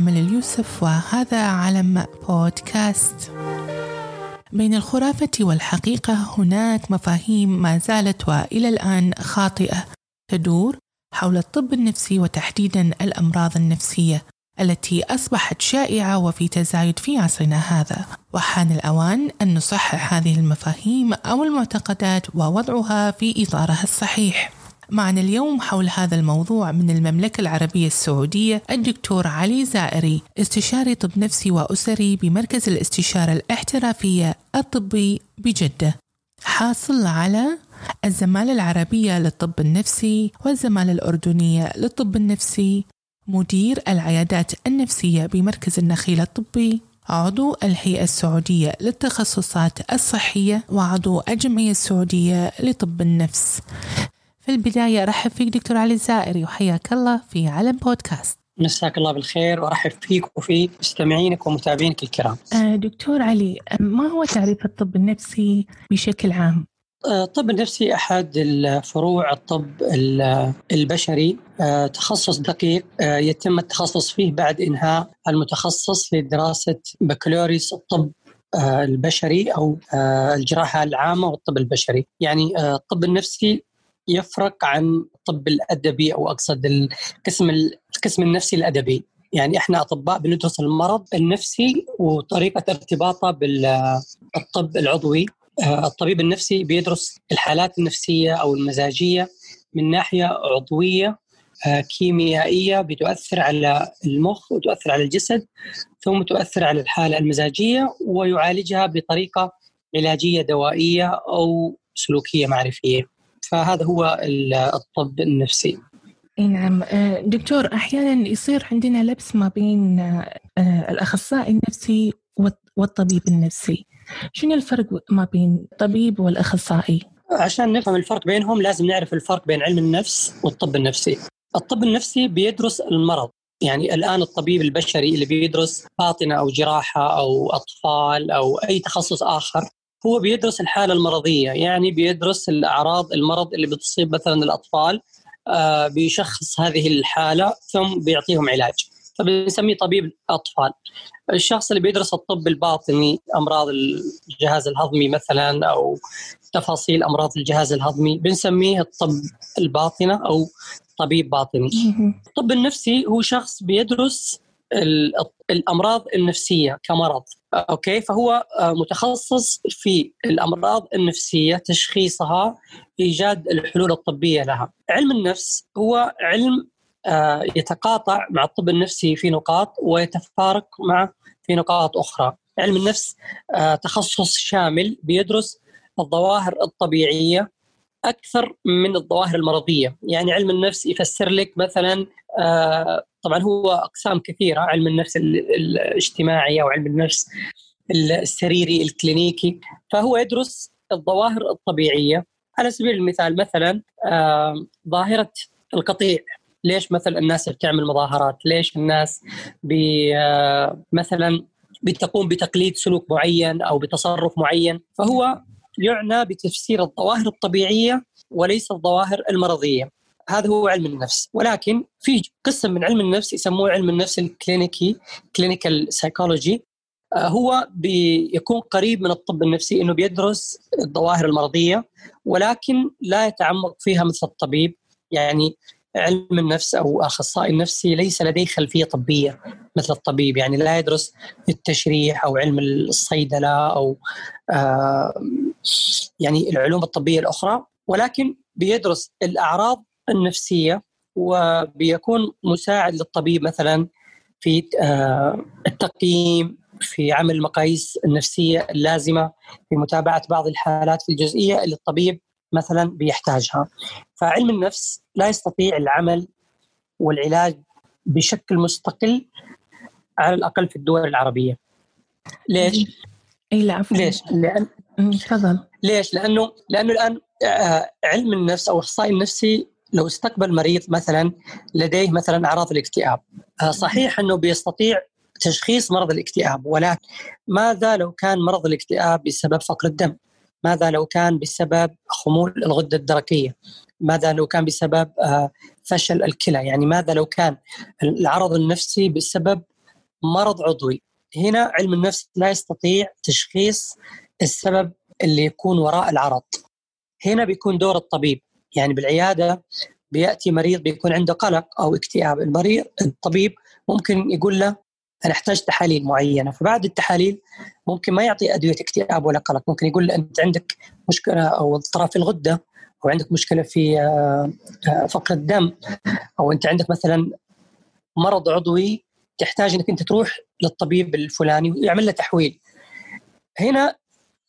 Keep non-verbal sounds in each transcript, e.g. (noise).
أمل اليوسف وهذا علم بودكاست. بين الخرافة والحقيقة هناك مفاهيم ما زالت وإلى الآن خاطئة تدور حول الطب النفسي وتحديدا الأمراض النفسية التي أصبحت شائعة وفي تزايد في عصرنا هذا. وحان الأوان أن نصحح هذه المفاهيم أو المعتقدات ووضعها في إطارها الصحيح. معنا اليوم حول هذا الموضوع من المملكة العربية السعودية الدكتور علي زائري استشاري طب نفسي وأسري بمركز الاستشارة الاحترافية الطبي بجدة. حاصل على الزمالة العربية للطب النفسي والزمالة الأردنية للطب النفسي مدير العيادات النفسية بمركز النخيل الطبي عضو الهيئة السعودية للتخصصات الصحية وعضو الجمعية السعودية لطب النفس. في البداية أرحب فيك دكتور علي الزائري وحياك الله في علم بودكاست مساك الله بالخير وارحب فيك وفي مستمعينك ومتابعينك الكرام. آه، دكتور علي ما هو تعريف الطب النفسي بشكل عام؟ آه، الطب النفسي أحد الفروع الطب البشري آه، تخصص دقيق يتم التخصص فيه بعد إنهاء المتخصص لدراسه بكالوريوس الطب البشري أو الجراحة العامة والطب البشري، يعني الطب النفسي يفرق عن الطب الأدبي أو أقصد القسم القسم النفسي الأدبي يعني إحنا أطباء بندرس المرض النفسي وطريقة ارتباطه بالطب العضوي آه، الطبيب النفسي بيدرس الحالات النفسية أو المزاجية من ناحية عضوية آه، كيميائية بتؤثر على المخ وتؤثر على الجسد ثم تؤثر على الحالة المزاجية ويعالجها بطريقة علاجية دوائية أو سلوكية معرفية. فهذا هو الطب النفسي. نعم. آه، دكتور أحيانا يصير عندنا لبس ما بين آه، الأخصائي النفسي والطبيب النفسي. شنو الفرق ما بين الطبيب والأخصائي؟ عشان نفهم الفرق بينهم لازم نعرف الفرق بين علم النفس والطب النفسي. الطب النفسي بيدرس المرض. يعني الآن الطبيب البشري اللي بيدرس باطنة أو جراحة أو أطفال أو أي تخصص آخر هو بيدرس الحالة المرضية يعني بيدرس الأعراض المرض اللي بتصيب مثلا الأطفال آه، بيشخص هذه الحالة ثم بيعطيهم علاج. فبنسميه طبيب أطفال. الشخص اللي بيدرس الطب الباطني أمراض الجهاز الهضمي مثلا أو تفاصيل أمراض الجهاز الهضمي بنسميه الطب الباطنة أو طبيب باطني. الطب النفسي هو شخص بيدرس الأمراض النفسية كمرض أوكي؟ فهو آه، متخصص في الأمراض النفسية تشخيصها إيجاد الحلول الطبية لها. علم النفس هو علم آه، يتقاطع مع الطب النفسي في نقاط ويتفارق مع في نقاط أخرى. علم النفس آه، تخصص شامل بيدرس الظواهر الطبيعية أكثر من الظواهر المرضية. يعني علم النفس يفسر لك مثلا طبعا هو أقسام كثيرة علم النفس الاجتماعي أو علم النفس السريري الكلينيكي. فهو يدرس الظواهر الطبيعية. على سبيل المثال مثلا ظاهرة القطيع. ليش مثلا الناس بتعمل مظاهرات؟ ليش الناس بي مثلا بتقوم بتقليد سلوك معين أو بتصرف معين؟ فهو يعنى بتفسير الظواهر الطبيعية وليس الظواهر المرضية. هذا هو علم النفس. ولكن في قسم من علم النفس يسموه علم النفس الكلينيكي clinical psychology آه، هو بيكون قريب من الطب النفسي إنه بيدرس الظواهر المرضية ولكن لا يتعمق فيها مثل الطبيب. يعني علم النفس أو أخصائي النفسي ليس لديه خلفية طبية مثل الطبيب. يعني لا يدرس التشريح أو علم الصيدلة أو آه، يعني العلوم الطبية الأخرى ولكن بيدرس الأعراض النفسية وبيكون مساعد للطبيب مثلا في آه، التقييم في عمل المقاييس النفسية اللازمة في متابعة بعض الحالات في الجزئية اللي الطبيب مثلا بيحتاجها فعلم النفس لا يستطيع العمل والعلاج بشكل مستقل على الأقل في الدول العربية ليش؟ اي لا عفوا ليش؟ لأن تفضل. ليش؟ لأنه لأنه الآن آه، علم النفس أو الاخصائي النفسي لو استقبل مريض مثلا لديه مثلا أعراض الاكتئاب آه، صحيح أنه بيستطيع تشخيص مرض الاكتئاب ولكن ماذا لو كان مرض الاكتئاب بسبب فقر الدم؟ ماذا لو كان بسبب خمول الغدة الدرقية؟ ماذا لو كان بسبب آه، فشل الكلى؟ يعني ماذا لو كان العرض النفسي بسبب مرض عضوي؟ هنا علم النفس لا يستطيع تشخيص السبب اللي يكون وراء العرض. هنا بيكون دور الطبيب. يعني بالعيادة بيأتي مريض بيكون عنده قلق أو اكتئاب. المريض الطبيب ممكن يقول له أنا احتاج تحاليل معينة فبعد التحاليل ممكن ما يعطي أدوية اكتئاب ولا قلق. ممكن يقول له أنت عندك مشكلة أو اضطراب في الغدة أو عندك مشكلة في آه، فقر الدم أو أنت عندك مثلا مرض عضوي تحتاج إنك أنت تروح للطبيب الفلاني ويعمل له تحويل. هنا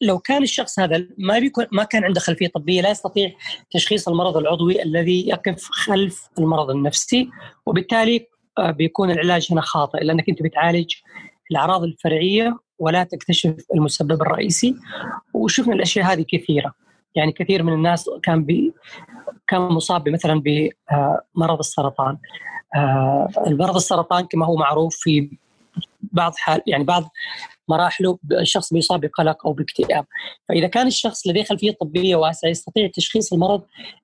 لو كان الشخص هذا ما بيكون ما كان عنده خلفية طبية لا يستطيع تشخيص المرض العضوي الذي يقف خلف المرض النفسي وبالتالي آه، بيكون العلاج هنا خاطئ لأنك أنت بتعالج الأعراض الفرعية ولا تكتشف المسبب الرئيسي. وشفنا الأشياء هذه كثيرة. يعني كثير من الناس كان بي كان مصاب مثلا بمرض السرطان. آه، المرض السرطان كما هو معروف في بعض حال يعني بعض مراحله الشخص بيصاب بقلق أو باكتئاب. فإذا كان الشخص لديه خلفيه طبيه واسعه يستطيع تشخيص المرض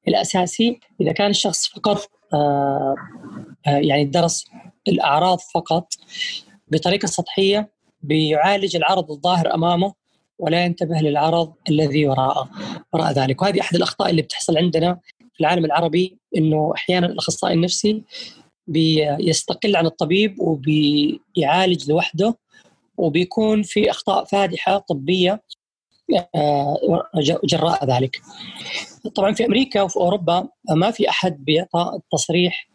الأساسي إذا كان الشخص فقط آه، آه، يعني درس الأعراض فقط بطريقة سطحية بيعالج العرض الظاهر أمامه ولا ينتبه للعرض الذي وراءه. وراء ذلك. وهذه أحد الأخطاء اللي بتحصل عندنا في العالم العربي إنه أحيانا الأخصائي النفسي بيستقل عن الطبيب وبيعالج لوحده وبيكون في أخطاء فادحة طبية آه، جراء ذلك. طبعا في أمريكا وفي أوروبا ما في أحد بيعطى التصريح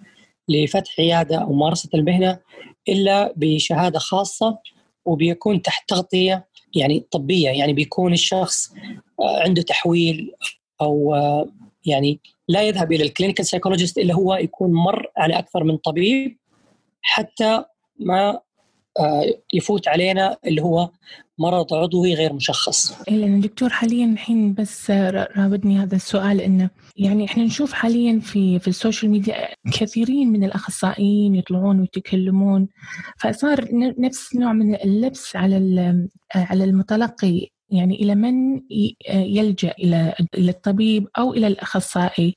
لفتح عيادة أو ممارسة المهنة إلا بشهادة خاصة وبيكون تحت تغطية يعني طبية يعني بيكون الشخص آه، عنده تحويل أو آه، يعني لا يذهب إلى ال clinical psychologist إلا هو يكون مر على أكثر من طبيب حتى ما آه، يفوت علينا اللي هو مرض عضوي غير مشخص. إيه، لأن الدكتور حاليا الحين بس رابطني هذا السؤال إنه يعني إحنا نشوف حاليا في في ال social media كثيرين من الأخصائيين يطلعون ويتكلمون فصار نفس نوع من اللبس على على المتلقي يعني إلى من يلجأ إلى إلى الطبيب أو إلى الأخصائي.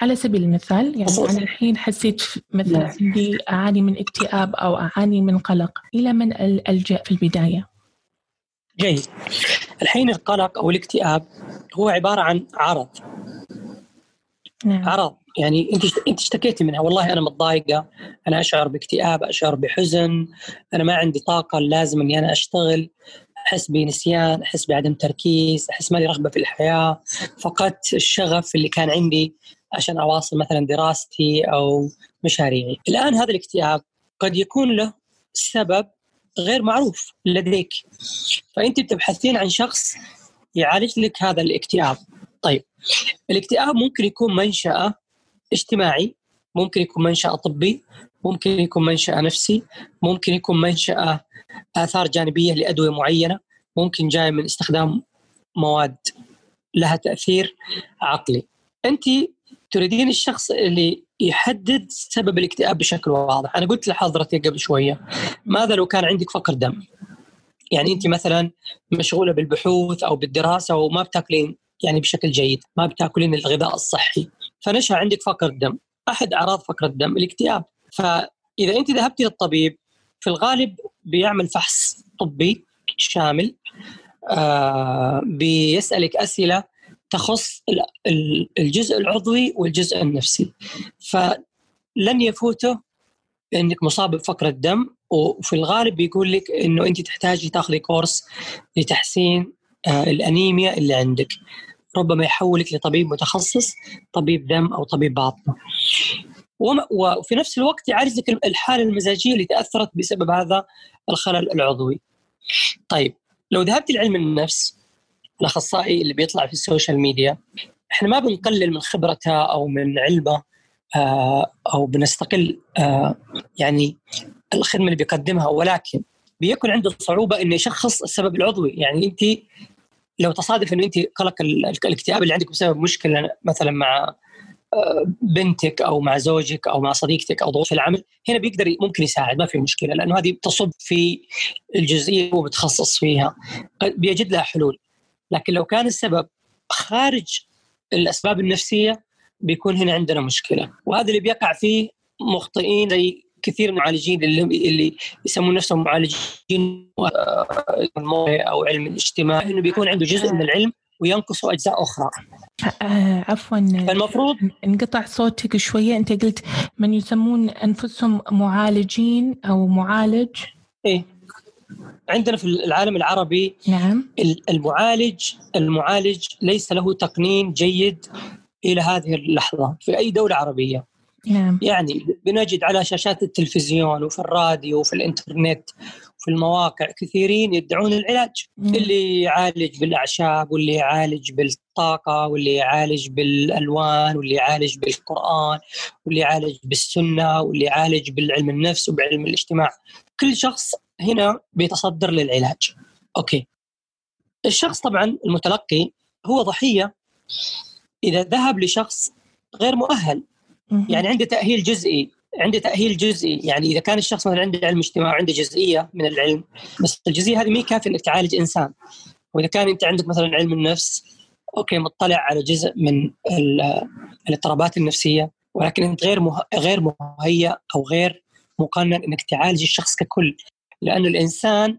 على سبيل المثال يعني أنا الحين حسيت مثلا نعم. عندي أعاني من اكتئاب أو أعاني من قلق. إلى من ألجأ في البداية؟ جيد. الحين القلق أو الاكتئاب هو عبارة عن عرض. نعم. عرض. يعني أنت أنت اشتكيتي منها؟ والله أنا متضايقة. أنا أشعر باكتئاب أشعر بحزن. أنا ما عندي طاقة لازم إني أنا أشتغل. أحس بنسيان أحس بعدم تركيز أحس مالي رغبة في الحياة. فقدت الشغف اللي كان عندي عشان أواصل مثلا دراستي أو مشاريعي. الآن هذا الاكتئاب قد يكون له سبب غير معروف لديك. فأنت بتبحثين عن شخص يعالج لك هذا الاكتئاب. طيب الاكتئاب ممكن يكون منشأة اجتماعي ممكن يكون منشأ طبي ممكن يكون منشأ نفسي ممكن يكون منشأ آثار جانبية لأدوية معينة ممكن جاي من استخدام مواد لها تأثير عقلي. أنت تريدين الشخص اللي يحدد سبب الاكتئاب بشكل واضح. أنا قلت لحضرتك قبل شوية ماذا لو كان عندك فقر دم؟ يعني أنت مثلا مشغولة بالبحوث أو بالدراسة وما بتاكلين يعني بشكل جيد ما بتاكلين الغذاء الصحي فنشأ عندك فقر دم. أحد أعراض فقر الدم؟ الاكتئاب. فإذا انت ذهبتي للطبيب في الغالب بيعمل فحص طبي شامل آه بيسألك أسئلة تخص الجزء العضوي والجزء النفسي. فلن يفوته إنك مصاب بفقر الدم وفي الغالب بيقول لك إنه أنت تحتاجي تاخذي كورس لتحسين آه الأنيميا اللي عندك. ربما يحولك لطبيب متخصص طبيب دم أو طبيب باطنه وفي نفس الوقت يعالج لك الحالة المزاجية اللي تأثرت بسبب هذا الخلل العضوي. طيب لو ذهبت لعلم النفس الأخصائي اللي بيطلع في ال social media إحنا ما بنقلل من خبرته أو من علمه آه، أو بنستقل آه، يعني الخدمة اللي بيقدمها ولكن بيكون عنده صعوبة إنه يشخص السبب العضوي يعني أنت لو تصادف إنه أنت قلق الاكتئاب اللي عندك بسبب مشكلة مثلا مع بنتك أو مع زوجك أو مع صديقتك أو ضغوط العمل هنا بيقدر ممكن يساعد ما في مشكلة لأنه هذه تصب في الجزئية هو متخصص فيها بيجد لها حلول. لكن لو كان السبب خارج الأسباب النفسية بيكون هنا عندنا مشكلة. وهذا اللي بيقع فيه مخطئين زي كثير من المعالجين اللي اللي يسمون نفسهم معالجين أو علم الاجتماع إنه بيكون عنده جزء من العلم وينقصوا أجزاء أخرى. آه عفوا. فالمفروض انقطع صوتك شوية. انت قلت من يسمون أنفسهم معالجين أو معالج. إيه. عندنا في العالم العربي نعم. المعالج المعالج ليس له تقنين جيد إلى هذه اللحظة في أي دولة عربية. نعم. يعني بنجد على شاشات التلفزيون وفي الراديو وفي الإنترنت وفي المواقع كثيرين يدعون العلاج مم. اللي يعالج بالأعشاب واللي يعالج بالطاقة واللي يعالج بالألوان واللي يعالج بالقرآن واللي يعالج بالسنة واللي يعالج بالعلم النفس وبعلم الاجتماع. كل شخص هنا بيتصدر للعلاج. أوكي. الشخص طبعا المتلقي هو ضحية. إذا ذهب لشخص غير مؤهل يعني عنده تأهيل جزئي عنده تأهيل جزئي. يعني إذا كان الشخص مثلا عنده علم اجتماع وعنده جزئية من العلم بس الجزئية هذه ما كافية إنك تعالج إنسان. وإذا كان أنت عندك مثلا علم النفس أوكي مطلع على جزء من الاضطرابات النفسية ولكن أنت غير مه... غير مهيأ أو غير مقنن إنك تعالج الشخص ككل. لأنه الإنسان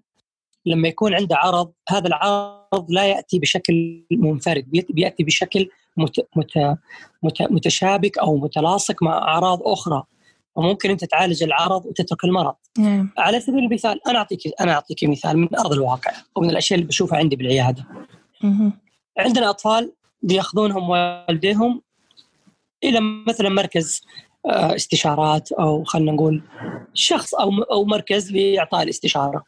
لما يكون عنده عرض هذا العرض لا يأتي بشكل منفرد بيأتي بشكل مت مت مت متشابك أو متلاصق مع أعراض أخرى. وممكن أنت تعالج العرض وتترك المرض. نعم. على سبيل المثال أنا أعطيك أنا أعطيك مثال من أرض الواقع ومن الأشياء اللي بشوفها عندي بالعيادة. مه. عندنا أطفال بيأخذونهم والديهم إلى مثلا مركز استشارات أو خلينا نقول شخص أو أو مركز لإعطاء الاستشارة.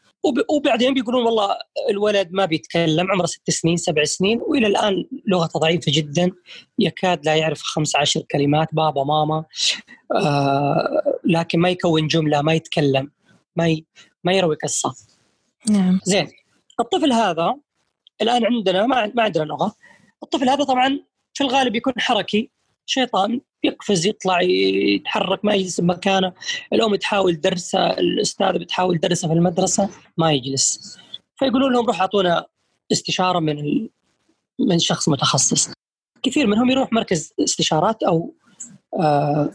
وبعدين بيقولون والله الولد ما بيتكلم عمره ست سنين سبع سنين وإلى الآن لغته ضعيفة جدا يكاد لا يعرف خمس عشر كلمات بابا ماما آه لكن ما يكون جملة ما يتكلم ما ي... ما يروي قصة. نعم. زين. الطفل هذا الآن عندنا ما ما عندنا لغة. الطفل هذا طبعا في الغالب يكون حركي. شيطان يقفز يطلع يتحرك ما يجلس بمكانه. الأم تحاول درسه الاستاذه بتحاول درسه في المدرسة ما يجلس. فيقولون لهم روح أعطونا استشارة من ال... من شخص متخصص. كثير منهم يروح مركز استشارات أو آه،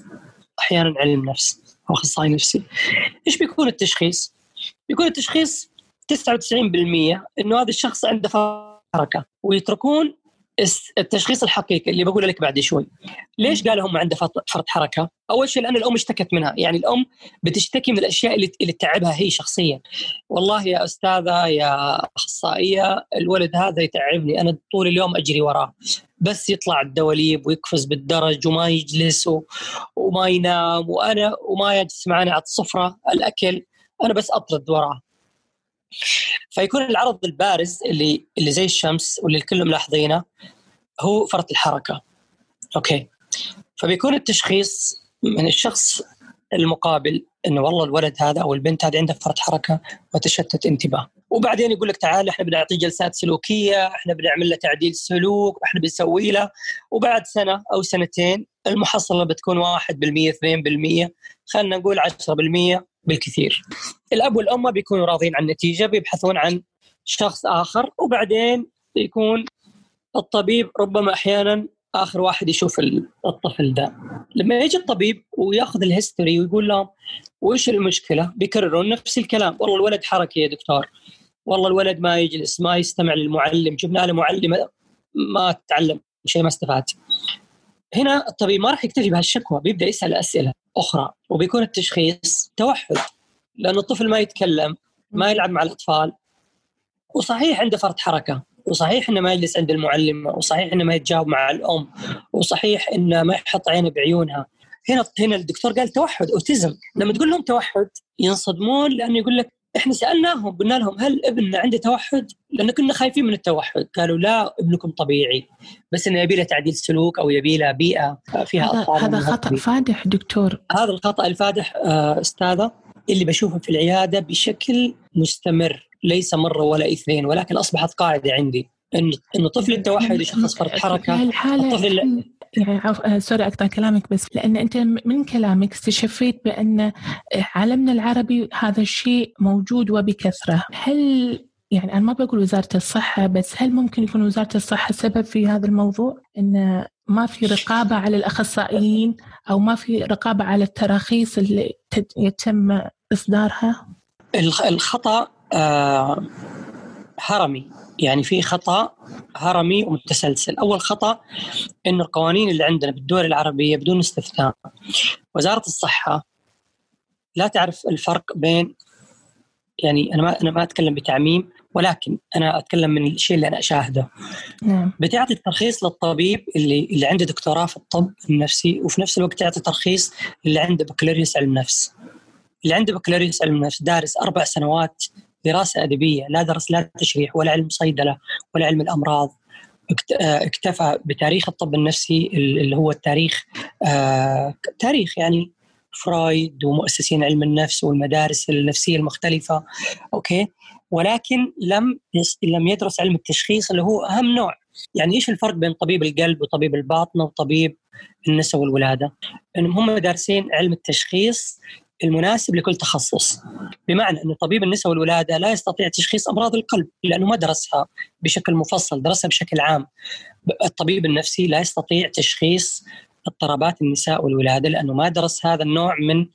أحيانا علم نفس أو أخصائي نفسي. إيش بيكون التشخيص؟ بيكون التشخيص 99% إنه هذا الشخص عنده حركه ويتركون التشخيص الحقيقي اللي بقول لك بعد شوي. ليش قالوا هم عنده فرط حركة؟ أول شيء لأن الأم اشتكت منها. يعني الأم بتشتكي من الأشياء اللي اللي تعبها هي شخصيا. والله يا أستاذة يا أخصائية الولد هذا يتعبني. أنا طول اليوم أجري وراه. بس يطلع الدواليب ويقفز بالدرج وما يجلس. وما ينام. وأنا وما يجلس معنا على السفرة. الأكل أنا بس أطرد وراه. فيكون العرض البارز اللي اللي زي الشمس واللي الكل ملاحظينه هو فرط الحركة. okay. فبيكون التشخيص من الشخص المقابل إنه والله الولد هذا أو البنت هذه عندها فرط حركة وتشتت انتباه. وبعدين يقول لك تعال إحنا بنعطيه جلسات سلوكية إحنا بنعمل له تعديل سلوك إحنا بنسوي له. وبعد سنة أو سنتين المحصلة بتكون 1% 2% خلينا نقول 10% بالكثير. الأب والأم بيكونوا راضين عن النتيجة بيبحثون عن شخص آخر وبعدين يكون الطبيب ربما أحيانا آخر واحد يشوف الطفل ده. لما يجي الطبيب ويأخذ الهيستوري ويقول لهم وش المشكلة؟ بيكررون نفس الكلام. والله الولد حركي يا دكتور. والله الولد ما يجلس ما يستمع للمعلم. جبنا له معلم ما تعلم شيء ما استفاد. هنا الطبيب ما راح يكتفي بهالشكوى بيبدأ يسأل أسئلة أخرى وبيكون التشخيص توحد لأن الطفل ما يتكلم ما يلعب مع الأطفال. وصحيح عنده فرط حركة وصحيح إنه ما يجلس عند المعلمة وصحيح إنه ما يتجاوب مع الأم وصحيح إنه ما يحط عينه بعيونها. هنا هنا الدكتور قال توحد أوتيزم. لما تقول لهم توحد ينصدمون لأنه يقول لك إحنا سألناهم قلنا لهم هل ابننا عنده توحد؟ لأن كنا خايفين من التوحد، قالوا لا ابنكم طبيعي. بس إنه يبي له تعديل سلوك أو يبي له بيئة فيها هذا أطفال هذا خطأ فادح دكتور. هذا الخطأ الفادح آه، أستاذة اللي بشوفه في العيادة بشكل مستمر ليس مرة ولا اثنين ولكن أصبحت قاعدة عندي. انه انه طفل التوحد يشخص فرط حركة الطفل يعني عف... آه، سوري أقطع كلامك بس لأن أنت من كلامك استشفيت بأن عالمنا العربي هذا الشيء موجود وبكثرة، هل يعني أنا ما بقول وزارة الصحة بس هل ممكن يكون وزارة الصحة سبب في هذا الموضوع؟ أن ما في رقابة على الأخصائيين أو ما في رقابة على التراخيص اللي يتم إصدارها؟ الخطأ آه هرمي. يعني في خطأ هرمي ومتسلسل. أول خطأ انه القوانين اللي عندنا بالدول العربية بدون استثناء. وزارة الصحة لا تعرف الفرق بين يعني أنا ما أنا ما أتكلم بتعميم ولكن أنا أتكلم من الشيء اللي أنا أشاهده. نعم. بتعطي الترخيص للطبيب اللي اللي عنده دكتوراه في الطب النفسي وفي نفس الوقت تعطي ترخيص اللي عنده بكالوريوس علم نفس. اللي عنده بكالوريوس علم نفس دارس أربع سنوات دراسة أدبية لا درس لا تشريح ولا علم صيدلة ولا علم الأمراض. آه، اكتفى بتاريخ الطب النفسي اللي هو التاريخ آه تاريخ يعني فرويد ومؤسسين علم النفس والمدارس النفسية المختلفة. okay؟ ولكن لم لم يدرس علم التشخيص اللي هو أهم نوع. يعني إيش الفرق بين طبيب القلب وطبيب الباطنه وطبيب النساء والولادة؟ انهم هم دارسين علم التشخيص المناسب لكل تخصص. بمعنى أن طبيب النساء والولادة لا يستطيع تشخيص أمراض القلب لأنه ما درسها بشكل مفصل درسها بشكل عام. الطبيب النفسي لا يستطيع تشخيص اضطرابات النساء والولادة لأنه ما درس هذا النوع من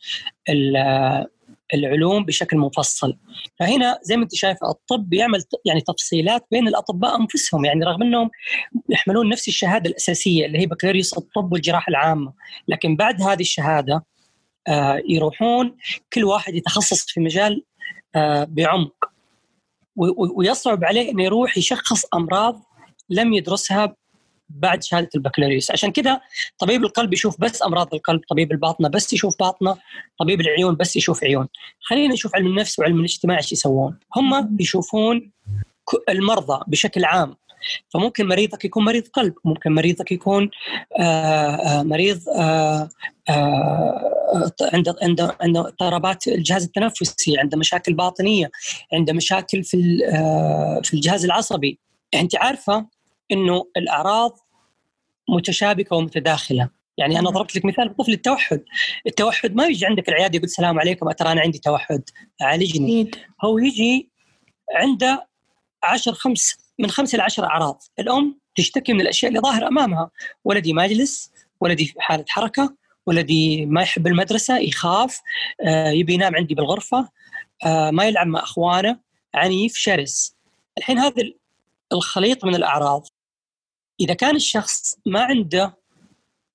العلوم بشكل مفصل. فهنا زي ما أنت شايفة الطب يعمل يعني تفصيلات بين الأطباء أنفسهم يعني رغم أنهم يحملون نفس الشهادة الأساسية اللي هي بكالوريوس الطب والجراحة العامة لكن بعد هذه الشهادة يروحون كل واحد يتخصص في مجال آه، بعمق. ويصعب عليه إنه يروح يشخص أمراض لم يدرسها بعد شهادة البكالوريوس. عشان كذا طبيب القلب يشوف بس أمراض القلب طبيب الباطنة بس يشوف باطنة طبيب العيون بس يشوف عيون. خلينا نشوف علم النفس وعلم الاجتماع إيش يسوون. هم يشوفون المرضى بشكل عام. فممكن مريضك يكون مريض قلب ممكن مريضك يكون آآ آه، آآ مريض آآ عنده عنده عنده اضطرابات الجهاز التنفسي عنده مشاكل باطنية عنده مشاكل في في الجهاز العصبي. أنت عارفة إنه الأعراض متشابكة ومتداخلة. يعني أنا ضربت لك مثال بطفل التوحد. التوحد ما يجي عندك العياده يقول السلام عليكم ترى أنا عندي توحد. عالجني. هو يجي عنده عشر خمس من خمس إلى عشر أعراض. الأم تشتكي من الأشياء اللي ظاهرة أمامها. ولدي ما يجلس ولدي في حالة حركة ولدي ما يحب المدرسة يخاف آه، يبي ينام عندي بالغرفة آه، ما يلعب مع أخوانه عنيف شرس. الحين هذا الخليط من الأعراض. إذا كان الشخص ما عنده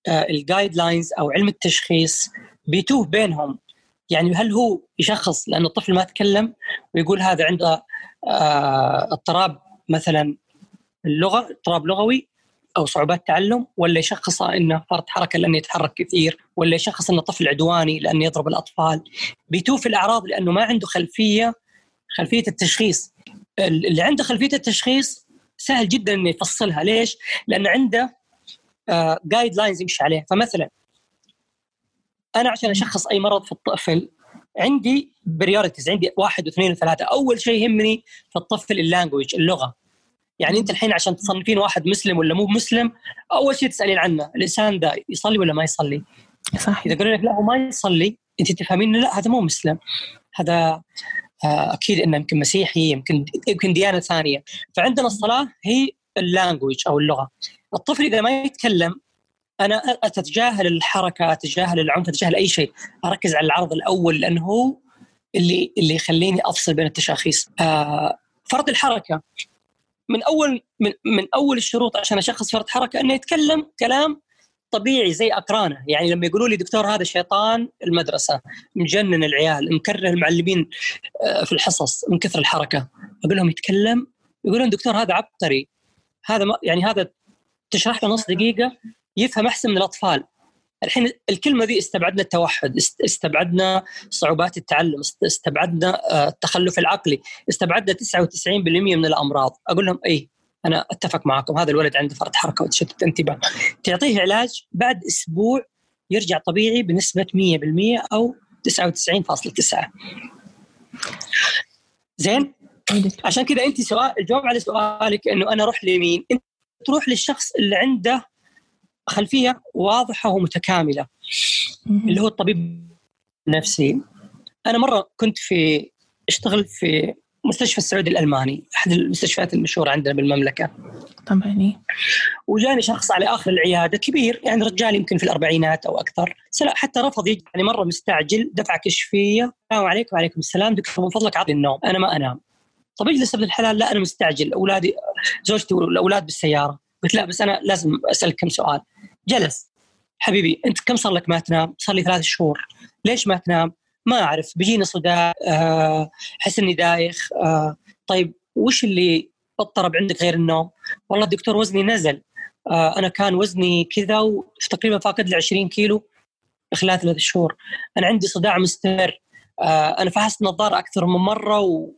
الجايد لاينز أو علم التشخيص بيتوه بينهم. يعني هل هو يشخص؟ لأن الطفل ما تكلم ويقول هذا عنده آه، اضطراب مثلا اللغة اضطراب لغوي أو صعوبات تعلم ولا يشخص إنه فرط حركة لأنه يتحرك كثير ولا يشخص إنه طفل عدواني لأنه يضرب الأطفال. بيتوه في الأعراض لأنه ما عنده خلفية خلفية التشخيص. اللي عنده خلفية التشخيص سهل جدا إنه يفصلها. ليش؟ لأن عنده guide uh, lines يمشي عليه. فمثلا أنا عشان أشخص أي مرض في الطفل عندي priorities عندي واحد واثنين وثلاثة. أول شيء يهمني في الطفل ال language اللغة. يعني انت الحين عشان تصنفين واحد مسلم ولا مو مسلم أول شيء تسألين عنه الإنسان ده يصلي ولا ما يصلي؟ صح إذا قالوا لك لا هو ما يصلي أنت تفهمين لا هذا مو مسلم. هذا آه، أكيد إنه يمكن مسيحي يمكن يمكن ديانة ثانية. فعندنا الصلاة هي اللانجوج أو اللغة. الطفل إذا ما يتكلم أنا أتجاهل الحركة أتجاهل العنف أتجاهل أي شيء. أركز على العرض الأول لأنه هو اللي اللي يخليني أفصل بين التشاخيص. آه فرط الحركة. من اول من, من أول الشروط عشان أشخص فرط حركة إنه يتكلم كلام طبيعي زي أقرانه. يعني لما يقولوا لي دكتور هذا شيطان المدرسة مجنن العيال مكره المعلمين آه، في الحصص من كثر الحركة. أقول لهم يتكلم؟ يقولون دكتور هذا عبقري هذا يعني هذا تشرح له نص دقيقة يفهم أحسن من الأطفال. الحين الكلمة دي استبعدنا التوحد استبعدنا صعوبات التعلم استبعدنا آه، التخلف العقلي استبعدنا 99% من الأمراض. أقول لهم اي أنا أتفق معكم هذا الولد عنده فرط حركة وتشتت انتباه. تعطيه علاج بعد أسبوع يرجع طبيعي بنسبة 100% أو 99.9 زين؟ عشان كذا أنت سؤال الجواب على سؤالك إنه أنا أروح لمين؟ أنت تروح للشخص اللي عنده خلفية واضحة ومتكاملة اللي هو الطبيب النفسي. أنا مرة كنت في أشتغل في مستشفى السعودي الألماني أحد المستشفيات المشهورة عندنا بالمملكة. طبعا. وجاني شخص على آخر العيادة كبير يعني رجال يمكن في الأربعينات أو أكثر. سلا حتى رفض يجي يعني مرة مستعجل دفع كشفية. السلام عليكم وعليكم السلام دكتور من فضلك اعطني النوم. أنا ما أنام. طب اجلس ابن الحلال. لا أنا مستعجل. أولادي زوجتي والأولاد بالسيارة. قلت لا بس أنا لازم أسألك كم سؤال. جلس. حبيبي أنت كم صار لك ما تنام؟ صار لي ثلاث شهور. ليش ما تنام؟ ما أعرف. بيجيني صداع آه، أحس إني دايخ آه، طيب وش اللي اضطرب عندك غير النوم؟ والله الدكتور وزني نزل. آه، أنا كان وزني كذا وتقريبا فاقد لي 20 كيلو خلال ثلاث شهور. أنا عندي صداع مستمر. أنا فحصت نظارة أكثر من مرة و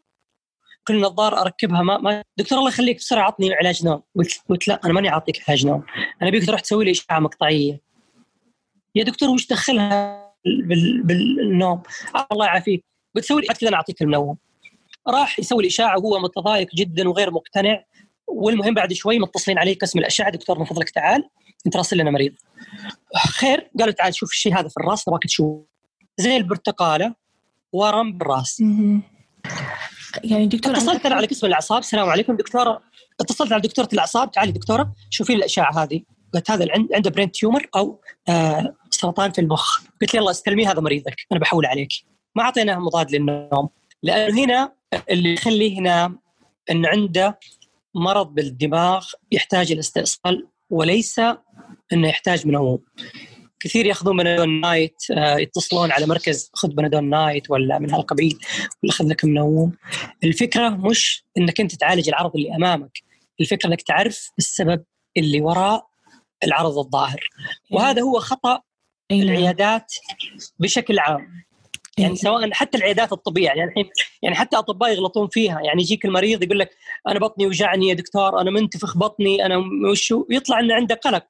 كل نظارة أركبها ما, ما دكتور الله يخليك بسرعة عطني علاج نوم. قلت قلت لا أنا ماني اعطيك علاج نوم. أنا ابيك تروح تسوي لي إشعة مقطعية. يا دكتور وش دخلها بال... بالنوم؟ الله يعافيك. بتسوي لي كذا أنا أعطيك المنوم. راح يسوي الاشاعه وهو متضايق جدا وغير مقتنع. والمهم بعد شوي متصلين عليه قسم الأشعة. دكتور من فضلك تعال أنت راسل لنا مريض. خير قالوا تعال شوف الشيء هذا في الراس نبغاك تشوف. زي البرتقالة ورم بالراس. يعني دكتور اتصلت أنا على قسم الأعصاب السلام عليكم دكتورة. اتصلت على دكتورة الأعصاب تعالي دكتورة شوفي الأشعة هذه. قلت هذا عنده brain tumor أو آه سرطان في المخ. قلت لي يلا استلمي هذا مريضك أنا بحول عليك. ما أعطيناه مضاد للنوم لأنه هنا اللي يخليه ينام انه عنده مرض بالدماغ يحتاج الاستئصال وليس إنه يحتاج منوم كثير ياخذون بنادول نايت آه، يتصلون على مركز خذ بنادول نايت ولا من هالقبيل ولا خذ لك منوم الفكرة مش إنك أنت تعالج العرض اللي أمامك الفكرة إنك تعرف السبب اللي وراء العرض الظاهر. وهذا هو خطأ نعم. العيادات بشكل عام. يعني سواء حتى العيادات الطبية يعني الحين يعني حتى أطباء يغلطون فيها. يعني يجيك المريض يقول لك أنا بطني وجعني يا دكتور أنا منتفخ بطني أنا وشو يطلع إنه عنده قلق.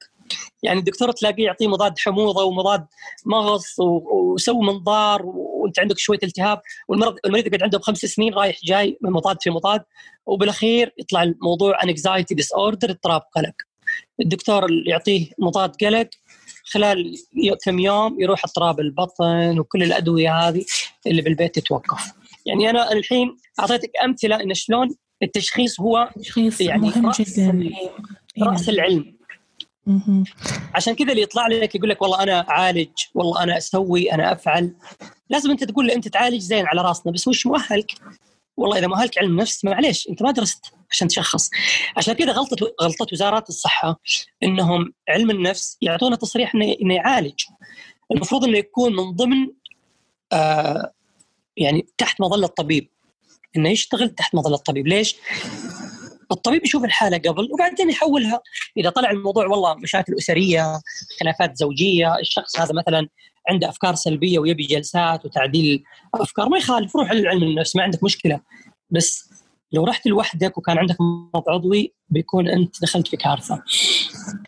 يعني الدكتور تلاقيه يعطيه مضاد حموضة ومضاد مغص وسوي منظار وانت عندك شوية التهاب والمرض المريض يقعد عنده بخمس سنين رايح جاي من مضاد في مضاد وبالأخير يطلع الموضوع anxiety disorder اضطراب قلق. الدكتور يعطيه مضاد قلق خلال كم يوم يروح اضطراب البطن وكل الأدوية هذه اللي بالبيت تتوقف. يعني أنا الحين أعطيتك أمثلة إن شلون التشخيص هو تشخيص يعني مهم رأس جدا. رأس العلم. عشان كذا اللي يطلع لك يقول لك والله أنا أعالج والله أنا أسوي أنا أفعل. لازم أنت تقول له أنت تعالج زين على راسنا بس وش مؤهلك؟ والله إذا مؤهلك علم نفس معليش أنت ما درست عشان تشخص. عشان كذا غلطة غلطة وزارات الصحة إنهم علم النفس يعطونا تصريح إنه إنه يعالج. المفروض إنه يكون من ضمن آه يعني تحت مظلة الطبيب. إنه يشتغل تحت مظلة الطبيب. ليش؟ الطبيب يشوف الحالة قبل وبعدين يحولها إذا طلع الموضوع والله مشاكل أسرية خلافات زوجية الشخص هذا مثلا عنده أفكار سلبية ويبي جلسات وتعديل أفكار ما يخالف روح للعلم النفس ما عندك مشكلة بس لو رحت لوحدك وكان عندك مرض عضوي بيكون أنت دخلت في كارثة.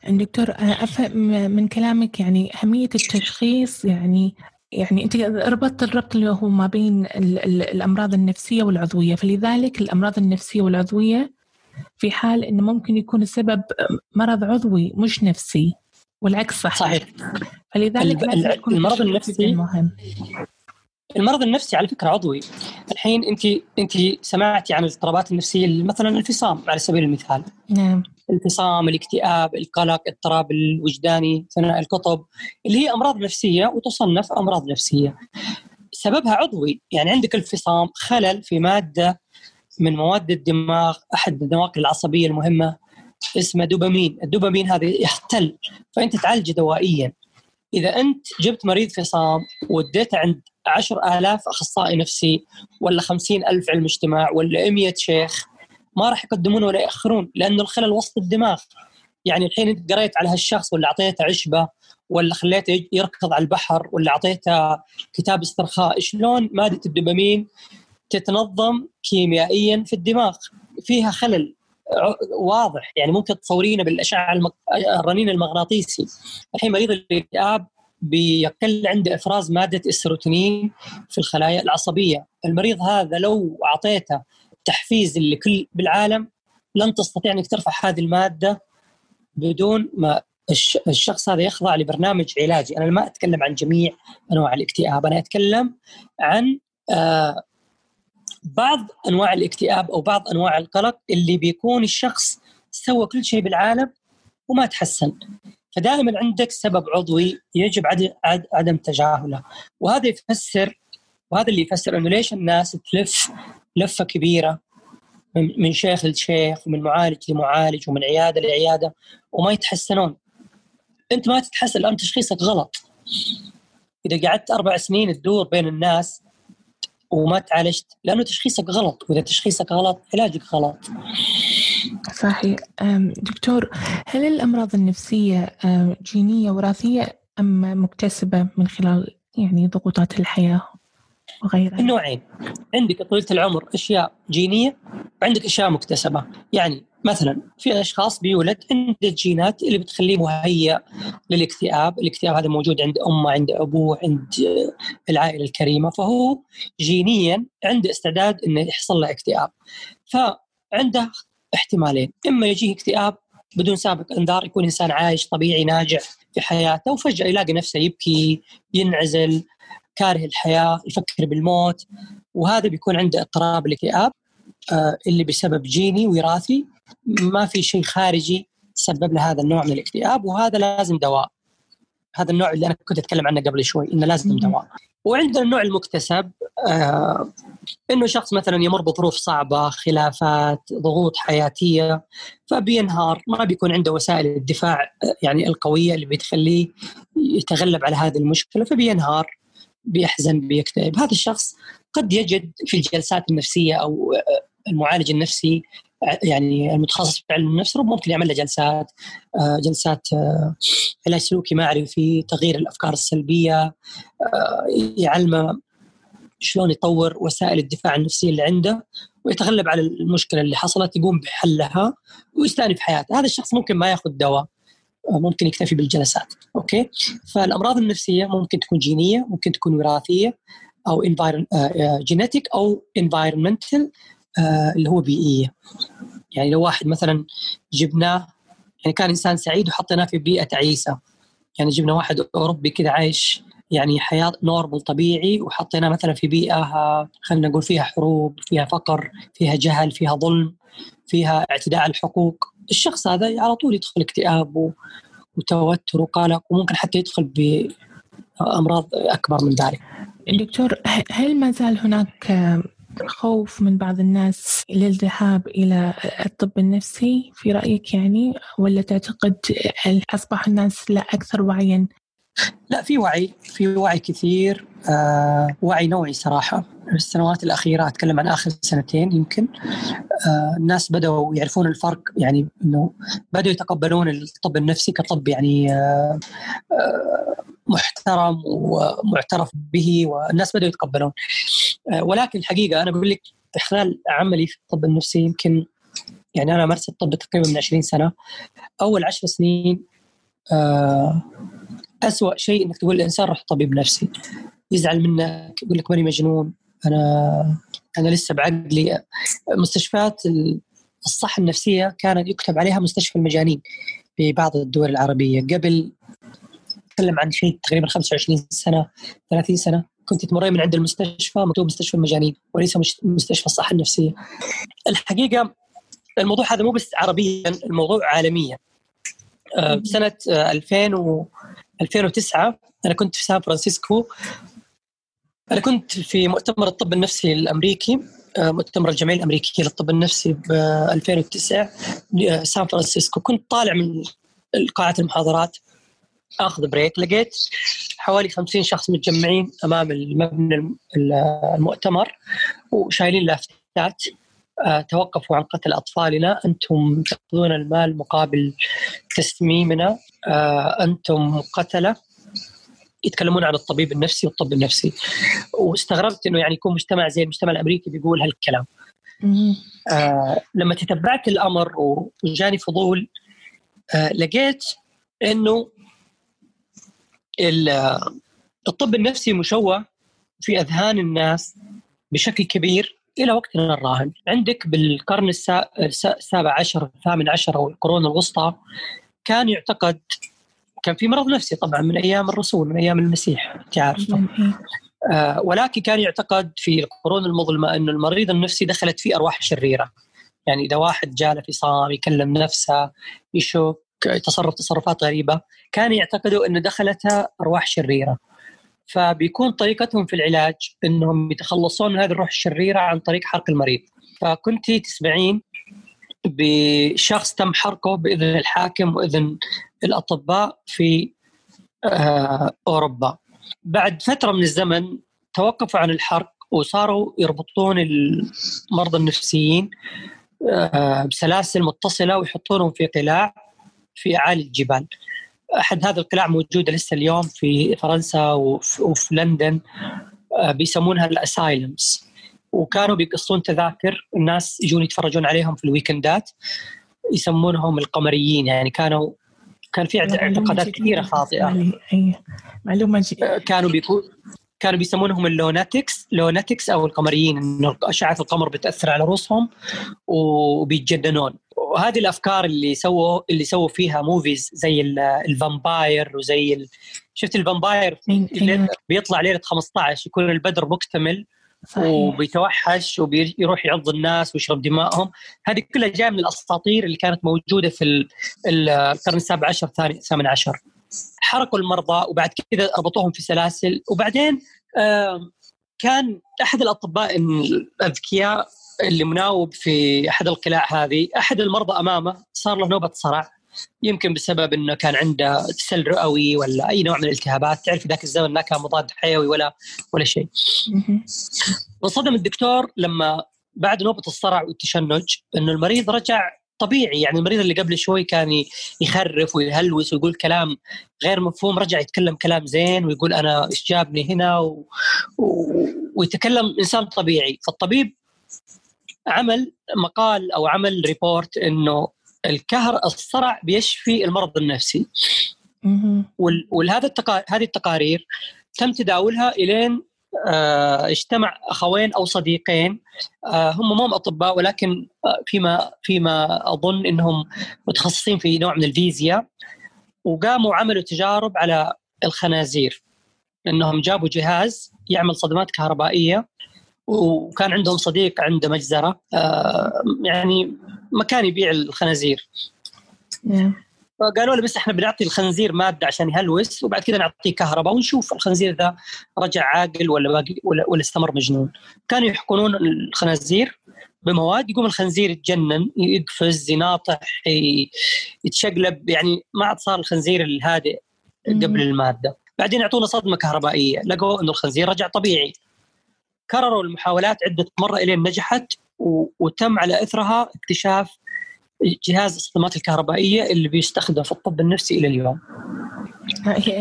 دكتور أفهم من كلامك يعني أهمية التشخيص يعني يعني أنت ربطت الربط اللي هو ما بين الأمراض النفسية والعضوية فلذلك الأمراض النفسية والعضوية في حال إنه ممكن يكون السبب مرض عضوي مش نفسي والعكس صحيح. صحيح. فلذلك المرض النفسي مهم. المرض النفسي على فكرة عضوي. الحين انت أنت سمعتي عن الاضطرابات النفسية مثلا الانفصام على سبيل المثال. نعم. الانفصام الاكتئاب القلق الاضطراب الوجداني ثنائي القطب اللي هي أمراض نفسية وتصنف أمراض نفسية. سببها عضوي. يعني عندك انفصام خلل في مادة من مواد الدماغ أحد النواقل العصبية المهمة اسمه دوبامين، الدوبامين هذا يختل فأنت تعالجه دوائيا. إذا أنت جبت مريض فصام وديته عند عشر آلاف أخصائي نفسي ولا خمسين ألف علم اجتماع ولا 100 شيخ ما راح يقدمون ولا يأخرون لأنه الخلل وسط الدماغ يعني الحين أنت قريت على هالشخص ولا أعطيته عشبة ولا خليته يركض على البحر ولا أعطيته كتاب استرخاء شلون مادة الدوبامين تتنظم كيميائيا في الدماغ. فيها خلل واضح. يعني ممكن تصورينه بالأشعة. الرنين المغناطيسي. الحين مريض الاكتئاب بيقل عنده إفراز مادة السيروتونين في الخلايا العصبية. المريض هذا لو أعطيته تحفيز لكل بالعالم لن تستطيع انك ترفع هذه المادة بدون ما الشخص هذا يخضع لبرنامج علاجي. أنا ما أتكلم عن جميع أنواع الاكتئاب. أنا أتكلم عن آه بعض أنواع الاكتئاب أو بعض أنواع القلق اللي بيكون الشخص سوى كل شيء بالعالم وما تحسن. فدائما عندك سبب عضوي يجب عدم تجاهله. وهذا يفسر وهذا اللي يفسر إنه ليش الناس تلف لفة كبيرة من شيخ لشيخ ومن معالج لمعالج ومن عيادة لعيادة وما يتحسنون. أنت ما تتحسن لأن تشخيصك غلط. إذا قعدت أربع سنين تدور بين الناس وما تعالجت لأنه تشخيصك غلط. وإذا تشخيصك غلط علاجك غلط. صحيح. دكتور هل الأمراض النفسية جينية وراثية أم مكتسبة من خلال يعني ضغوطات الحياة وغيرها؟ النوعين عندك طويلة العمر أشياء جينية وعندك أشياء مكتسبة. يعني مثلا في أشخاص بيولد عنده الجينات اللي بتخليه مهيئ للاكتئاب، الاكتئاب هذا موجود عند أمه، عند أبوه، عند العائلة الكريمة، فهو جينيا عنده استعداد إنه يحصل له اكتئاب. فعنده احتمالين، إما يجيه اكتئاب بدون سابق إنذار يكون إنسان عايش طبيعي ناجح في حياته وفجأة يلاقي نفسه يبكي، ينعزل، كاره الحياة، يفكر بالموت وهذا بيكون عنده اضطراب الاكتئاب آه، اللي بسبب جيني وراثي ما في شيء خارجي سبب له هذا النوع من الاكتئاب وهذا لازم دواء هذا النوع اللي أنا كنت أتكلم عنه قبل شوي إنه لازم دواء وعندنا النوع المكتسب آه إنه شخص مثلا يمر بظروف صعبة خلافات ضغوط حياتية فبينهار ما بيكون عنده وسائل الدفاع يعني القوية اللي بتخليه يتغلب على هذه المشكلة فبينهار بيحزن بيكتئب. هذا الشخص قد يجد في الجلسات النفسية أو المعالج النفسي يعني المتخصص في علم النفس ممكن يعمل له جلسات آه، جلسات آه، علاج سلوكي معرفي تغيير الأفكار السلبية آه، يعلمه شلون يطور وسائل الدفاع النفسية اللي عنده ويتغلب على المشكلة اللي حصلت يقوم بحلها ويستأنف حياته. هذا الشخص ممكن ما يأخذ دواء ممكن يكتفي بالجلسات. okay؟ فالأمراض النفسية ممكن تكون جينية ممكن تكون وراثية أو genetic أو environmental اللي هو بيئيه يعني لو واحد مثلا جبناه يعني كان إنسان سعيد وحطيناه في بيئة تعيسه يعني جبنا واحد أوروبي كذا عايش يعني حياة نورمال طبيعي وحطيناه مثلا في بيئة خلينا نقول فيها حروب فيها فقر فيها جهل فيها ظلم فيها اعتداء على الحقوق. الشخص هذا على طول يدخل اكتئاب وتوتر وقلق وممكن حتى يدخل بامراض أكبر من ذلك. دكتور هل ما زال هناك خوف من بعض الناس للذهاب إلى الطب النفسي في رأيك يعني؟ ولا تعتقد أصبح الناس لا أكثر وعيا؟ لا في وعي في وعي كثير آه وعي نوعي صراحة. السنوات الأخيرة أتكلم عن آخر سنتين يمكن آه الناس بدأوا يعرفون الفرق يعني أنه بدأوا يتقبلون الطب النفسي كطب يعني آه آه محترم ومعترف به والناس بدأوا يتقبلون. ولكن الحقيقة أنا أقول لك خلال عملي في الطب النفسي يمكن يعني أنا مارست الطب تقريبا من 20 سنة. أول عشر سنين آه، أسوأ شيء إنك تقول الإنسان روح طبيب نفسي. يزعل منك يقول لك ماني مجنون. أنا أنا لسه بعقلي. مستشفيات الصحة النفسية كانت يكتب عليها مستشفى المجانين في بعض الدول العربية. قبل نتكلم عن شيء تقريبا 25 سنة 30 سنة. كنت تمرين من عند المستشفى مكتوب مستشفى المجانين وليس مستشفى الصحة النفسية. الحقيقة الموضوع هذا مو بس عربيا الموضوع عالميا. آه، بسنه 2000 و 2009 أنا كنت في سان فرانسيسكو أنا كنت في مؤتمر الطب النفسي الأمريكي آه، مؤتمر الجمعية الأمريكية للطب النفسي ب 2009 سان فرانسيسكو كنت طالع من قاعه المحاضرات آخذ break لقيت حوالي 50 شخص متجمعين أمام المبنى المؤتمر وشايلين لافتات. آه، توقفوا عن قتل أطفالنا. أنتم تأخذون المال مقابل تسميمنا. آه، أنتم قتلة. يتكلمون عن الطبيب النفسي والطب النفسي. واستغربت إنه يعني يكون مجتمع زي المجتمع الأمريكي بيقول هالكلام. آه لما تتبعت الأمر وجاني فضول آه لقيت إنه الطب النفسي مشوه في أذهان الناس بشكل كبير إلى وقتنا الراهن، عندك بالقرن السابع عشر الثامن عشر أو القرون الوسطى كان يعتقد كان في مرض نفسي طبعا من أيام الرسول من أيام المسيح أنت عارفة. آه، ولكن كان يعتقد في القرون المظلمة أن المريض النفسي دخلت فيه أرواح شريرة. يعني إذا واحد جاء له فصام يكلم نفسه يشك يتصرف تصرفات غريبة كان يعتقدوا أنه دخلتها أرواح شريرة. فبيكون طريقتهم في العلاج أنهم يتخلصون من هذه الروح الشريرة عن طريق حرق المريض. فكنت تسمعين بشخص تم حرقه بإذن الحاكم وإذن الأطباء في آه، أوروبا. بعد فترة من الزمن توقفوا عن الحرق وصاروا يربطون المرضى النفسيين آه، بسلاسل متصلة ويحطونهم في قلاع. في اعالي الجبال. أحد هذه القلاع موجودة لسه اليوم في فرنسا وفي لندن آه، بيسمونها ال asylums. وكانوا بيقصون تذاكر الناس يجون يتفرجون عليهم في الويكندات يسمونهم القمريين يعني كانوا كان في اعتقادات كثيرة خاطئة معلومة جي. آه، كانوا بيكون كانوا بيسمونهم ال lunatics lunatics أو القمريين إنه أشعة القمر بتأثر على رؤوسهم وبيتجننون وهذه الأفكار اللي سووا اللي سووا فيها movies زي ال vampire وزي ال... شفت ال vampire؟ بيطلع ليلة 15 يكون البدر مكتمل صحيح. وبيتوحش وبيروح يعض الناس ويشرب دمائهم. هذه كلها جاية من الأساطير اللي كانت موجودة في القرن السابع عشر الثامن عشر. حرقوا المرضى وبعد كذا ربطوهم في سلاسل. وبعدين كان أحد الأطباء الأذكياء اللي مناوب في أحد القلاع هذه أحد المرضى أمامه صار له نوبة صرع. يمكن بسبب إنه كان عنده تسل رئوي ولا أي نوع من الالتهابات تعرف ذاك الزمن ما كان مضاد حيوي ولا ولا شيء. وصدم الدكتور لما بعد نوبة الصرع والتشنج إنه المريض رجع طبيعي يعني المريض اللي قبل شوي كان يخرف ويهلوس ويقول كلام غير مفهوم رجع يتكلم كلام زين ويقول أنا إيش جابني هنا و... و... ويتكلم إنسان طبيعي. فالطبيب عمل مقال أو عمل ريبورت إنه الكهر الصرع بيشفي المرض النفسي. التقا... هذه التقارير تم تداولها إلين آه اجتمع أخوين أو صديقين آه هم مو أطباء ولكن آه فيما فيما أظن إنهم متخصصين في نوع من الفيزياء وقاموا عملوا تجارب على الخنازير. إنهم جابوا جهاز يعمل صدمات كهربائية وكان عندهم صديق عنده مجزرة آه يعني مكان يبيع الخنازير. فقالوا له بس إحنا بنعطي الخنزير مادة عشان يهلوس وبعد كذا نعطيه كهرباء ونشوف الخنزير ذا رجع عاقل ولا باقي ولا, ولا استمر مجنون. كانوا يحقنون الخنازير بمواد يقوم الخنزير يتجنن يقفز يناطح يتشقلب يعني ما عاد صار الخنزير الهادئ قبل المادة. بعدين يعطونا صدمة كهربائية لقوا إنه الخنزير رجع طبيعي. كرروا المحاولات عدة مرة إلين نجحت وتم على إثرها اكتشاف جهاز الصدمات الكهربائية اللي بيستخدم في الطب النفسي إلى اليوم.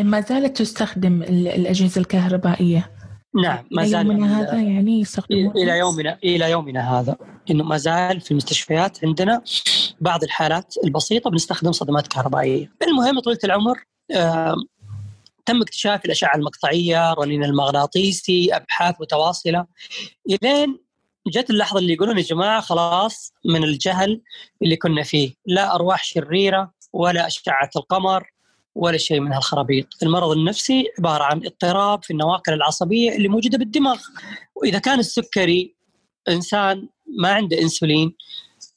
ما زالت تستخدم الأجهزة الكهربائية. نعم ما زال يومنا هذا يعني يستخدمون إلى يومنا إلى يومنا هذا إنه ما زال في المستشفيات عندنا بعض الحالات البسيطة بنستخدم صدمات كهربائية. المهم طويلة العمر تم اكتشاف الأشعة المقطعية، الرنين المغناطيسي، أبحاث متواصلة. إلين جت اللحظة اللي يقولون يا جماعة خلاص من الجهل اللي كنا فيه، لا أرواح شريرة ولا أشعة القمر ولا شيء من هالخرابيط، المرض النفسي عبارة عن اضطراب في النواقل العصبية اللي موجودة بالدماغ، وإذا كان السكري إنسان ما عنده إنسولين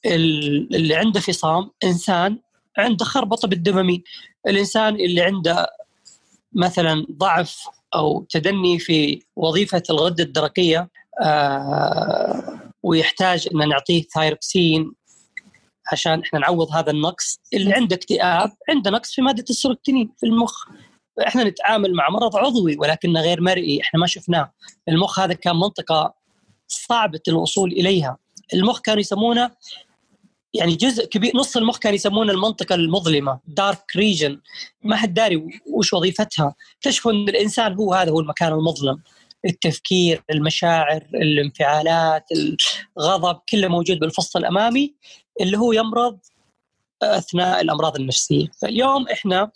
اللي عنده فصام إنسان عنده خربطة بالدوبامين، الإنسان اللي عنده مثلا ضعف أو تدني في وظيفة الغده الدرقية آه ويحتاج إن نعطيه ثايروكسين عشان إحنا نعوض هذا النقص اللي عنده اكتئاب عنده نقص في مادة السيروتونين في المخ. إحنا نتعامل مع مرض عضوي ولكنه غير مرئي إحنا ما شفناه. المخ هذا كان منطقة صعبة الوصول إليها. المخ كانوا يسمونه يعني جزء كبير نص المخ كان يسمونه المنطقة المظلمة dark region ما حد داري وش وظيفتها. اكتشفوا إن الإنسان هو هذا هو المكان المظلم. التفكير المشاعر الانفعالات الغضب كله موجود بالفص الأمامي اللي هو يمرض أثناء الأمراض النفسية. فاليوم إحنا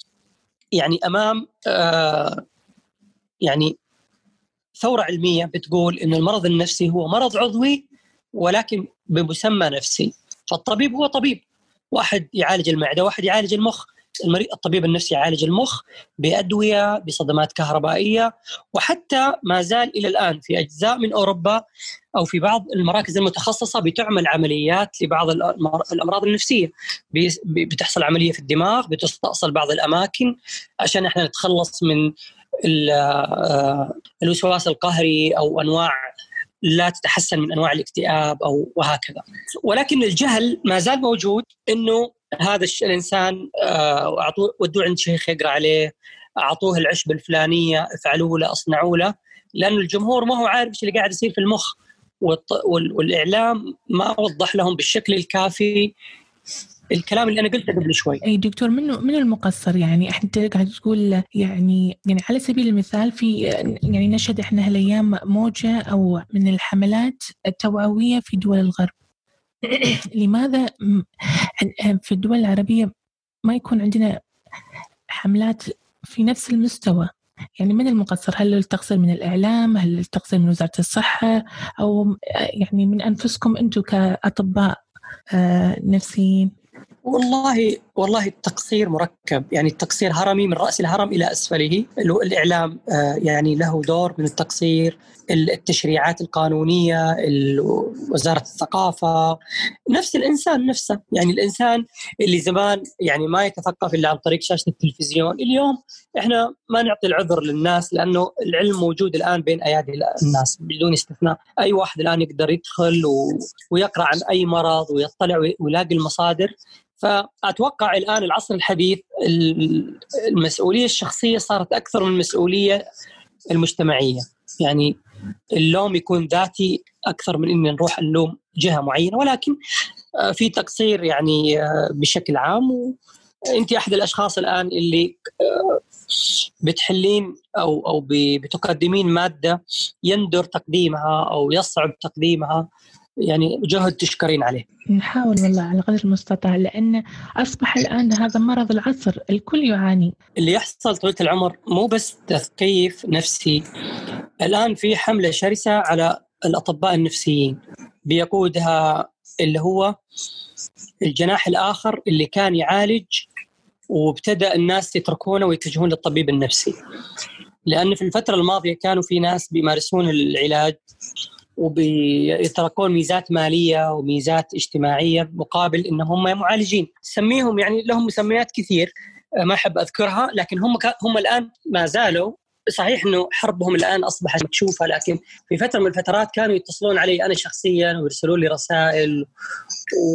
يعني أمام آه يعني ثورة علمية بتقول إن المرض النفسي هو مرض عضوي ولكن بمسمى نفسي. فالطبيب هو طبيب. واحد يعالج المعدة واحد يعالج المخ. المريض الطبيب النفسي يعالج المخ بأدوية بصدمات كهربائية. وحتى ما زال إلى الآن في أجزاء من أوروبا أو في بعض المراكز المتخصصة بتعمل عمليات لبعض الأمراض النفسية. بتحصل عملية في الدماغ بتستأصل بعض الأماكن عشان إحنا نتخلص من آه، الوسواس القهري أو أنواع لا تتحسن من أنواع الاكتئاب أو وهكذا. ولكن الجهل ما زال موجود إنه هذا الإنسان آه، أعطوه ودوه عند شيخ يقرأ عليه أعطوه العشبه الفلانية افعلوا له اصنعوا له لأنه الجمهور ما هو عارف إيش اللي قاعد يصير في المخ والإعلام ما وضح لهم بالشكل الكافي الكلام اللي أنا قلته قبل شوي. إي دكتور منو من المقصر؟ يعني أنت قاعد تقول يعني يعني على سبيل المثال في يعني نشهد إحنا هالأيام موجة أو من الحملات التوعوية في دول الغرب. (coughs) لماذا في الدول العربية ما يكون عندنا حملات في نفس المستوى؟ يعني من المقصر؟ هل التقصير من الإعلام؟ هل التقصير من وزارة الصحة؟ أو يعني من أنفسكم أنتم كأطباء آه، نفسيين؟ والله والله التقصير مركب. يعني التقصير هرمي من رأس الهرم إلى أسفله. الإعلام آه، يعني له دور من التقصير. التشريعات القانونية وزارة الثقافة. نفس الإنسان نفسه. يعني الإنسان اللي زمان يعني ما يتثقف إلا عن طريق شاشة التلفزيون. اليوم إحنا ما نعطي العذر للناس لأنه العلم موجود الآن بين أيادي الناس بدون استثناء. أي واحد الآن يقدر يدخل ويقرأ عن أي مرض ويطلع ويلاقي المصادر. الآن العصر الحديث المسؤولية الشخصية صارت أكثر من المسؤولية المجتمعية. يعني اللوم يكون ذاتي أكثر من إني نروح نلوم جهة معينة ولكن آه، في تقصير يعني آه، بشكل عام. وأنت أحد الأشخاص الآن اللي آه، بتحلين أو أو بتقدمين مادة يندر تقديمها أو يصعب تقديمها. يعني جهد تشكرين عليه. نحاول والله على قدر المستطاع لأن أصبح الآن هذا مرض العصر الكل يعاني. اللي يحصل طويلة العمر مو بس تثقيف نفسي الآن في حملة شرسة على الأطباء النفسيين بيقودها اللي هو الجناح الآخر اللي كان يعالج وابتدأ الناس يتركونه ويتجهون للطبيب النفسي. لأن في الفترة الماضية كانوا في ناس بيمارسون العلاج وبيتركون ميزات مالية وميزات اجتماعية مقابل إن هم معالجين. سميهم يعني لهم مسميات كثير آه، ما أحب أذكرها لكن هم هم الآن ما زالوا. صحيح إنه حربهم الآن اصبحت مكشوفه لكن في فترة من الفترات كانوا يتصلون علي أنا شخصيا ويرسلون لي رسائل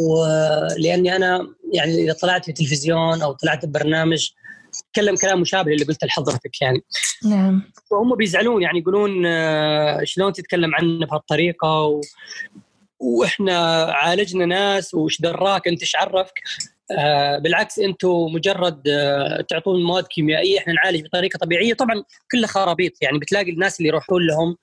ولاني أنا يعني إذا طلعت في التلفزيون أو طلعت ببرنامج تكلم كلام مشابه اللي قلته لحضرتك يعني. نعم. وهم بيزعلون يعني يقولون آه، شلون تتكلم عنه بهالطريقة؟ و... وإحنا عالجنا ناس وش دراك؟ أنت إيش عرفك؟ آه بالعكس أنتم مجرد آه تعطون مواد كيميائية إحنا نعالج بطريقة طبيعية. طبعا كلها خرابيط يعني بتلاقي الناس اللي يروحون لهم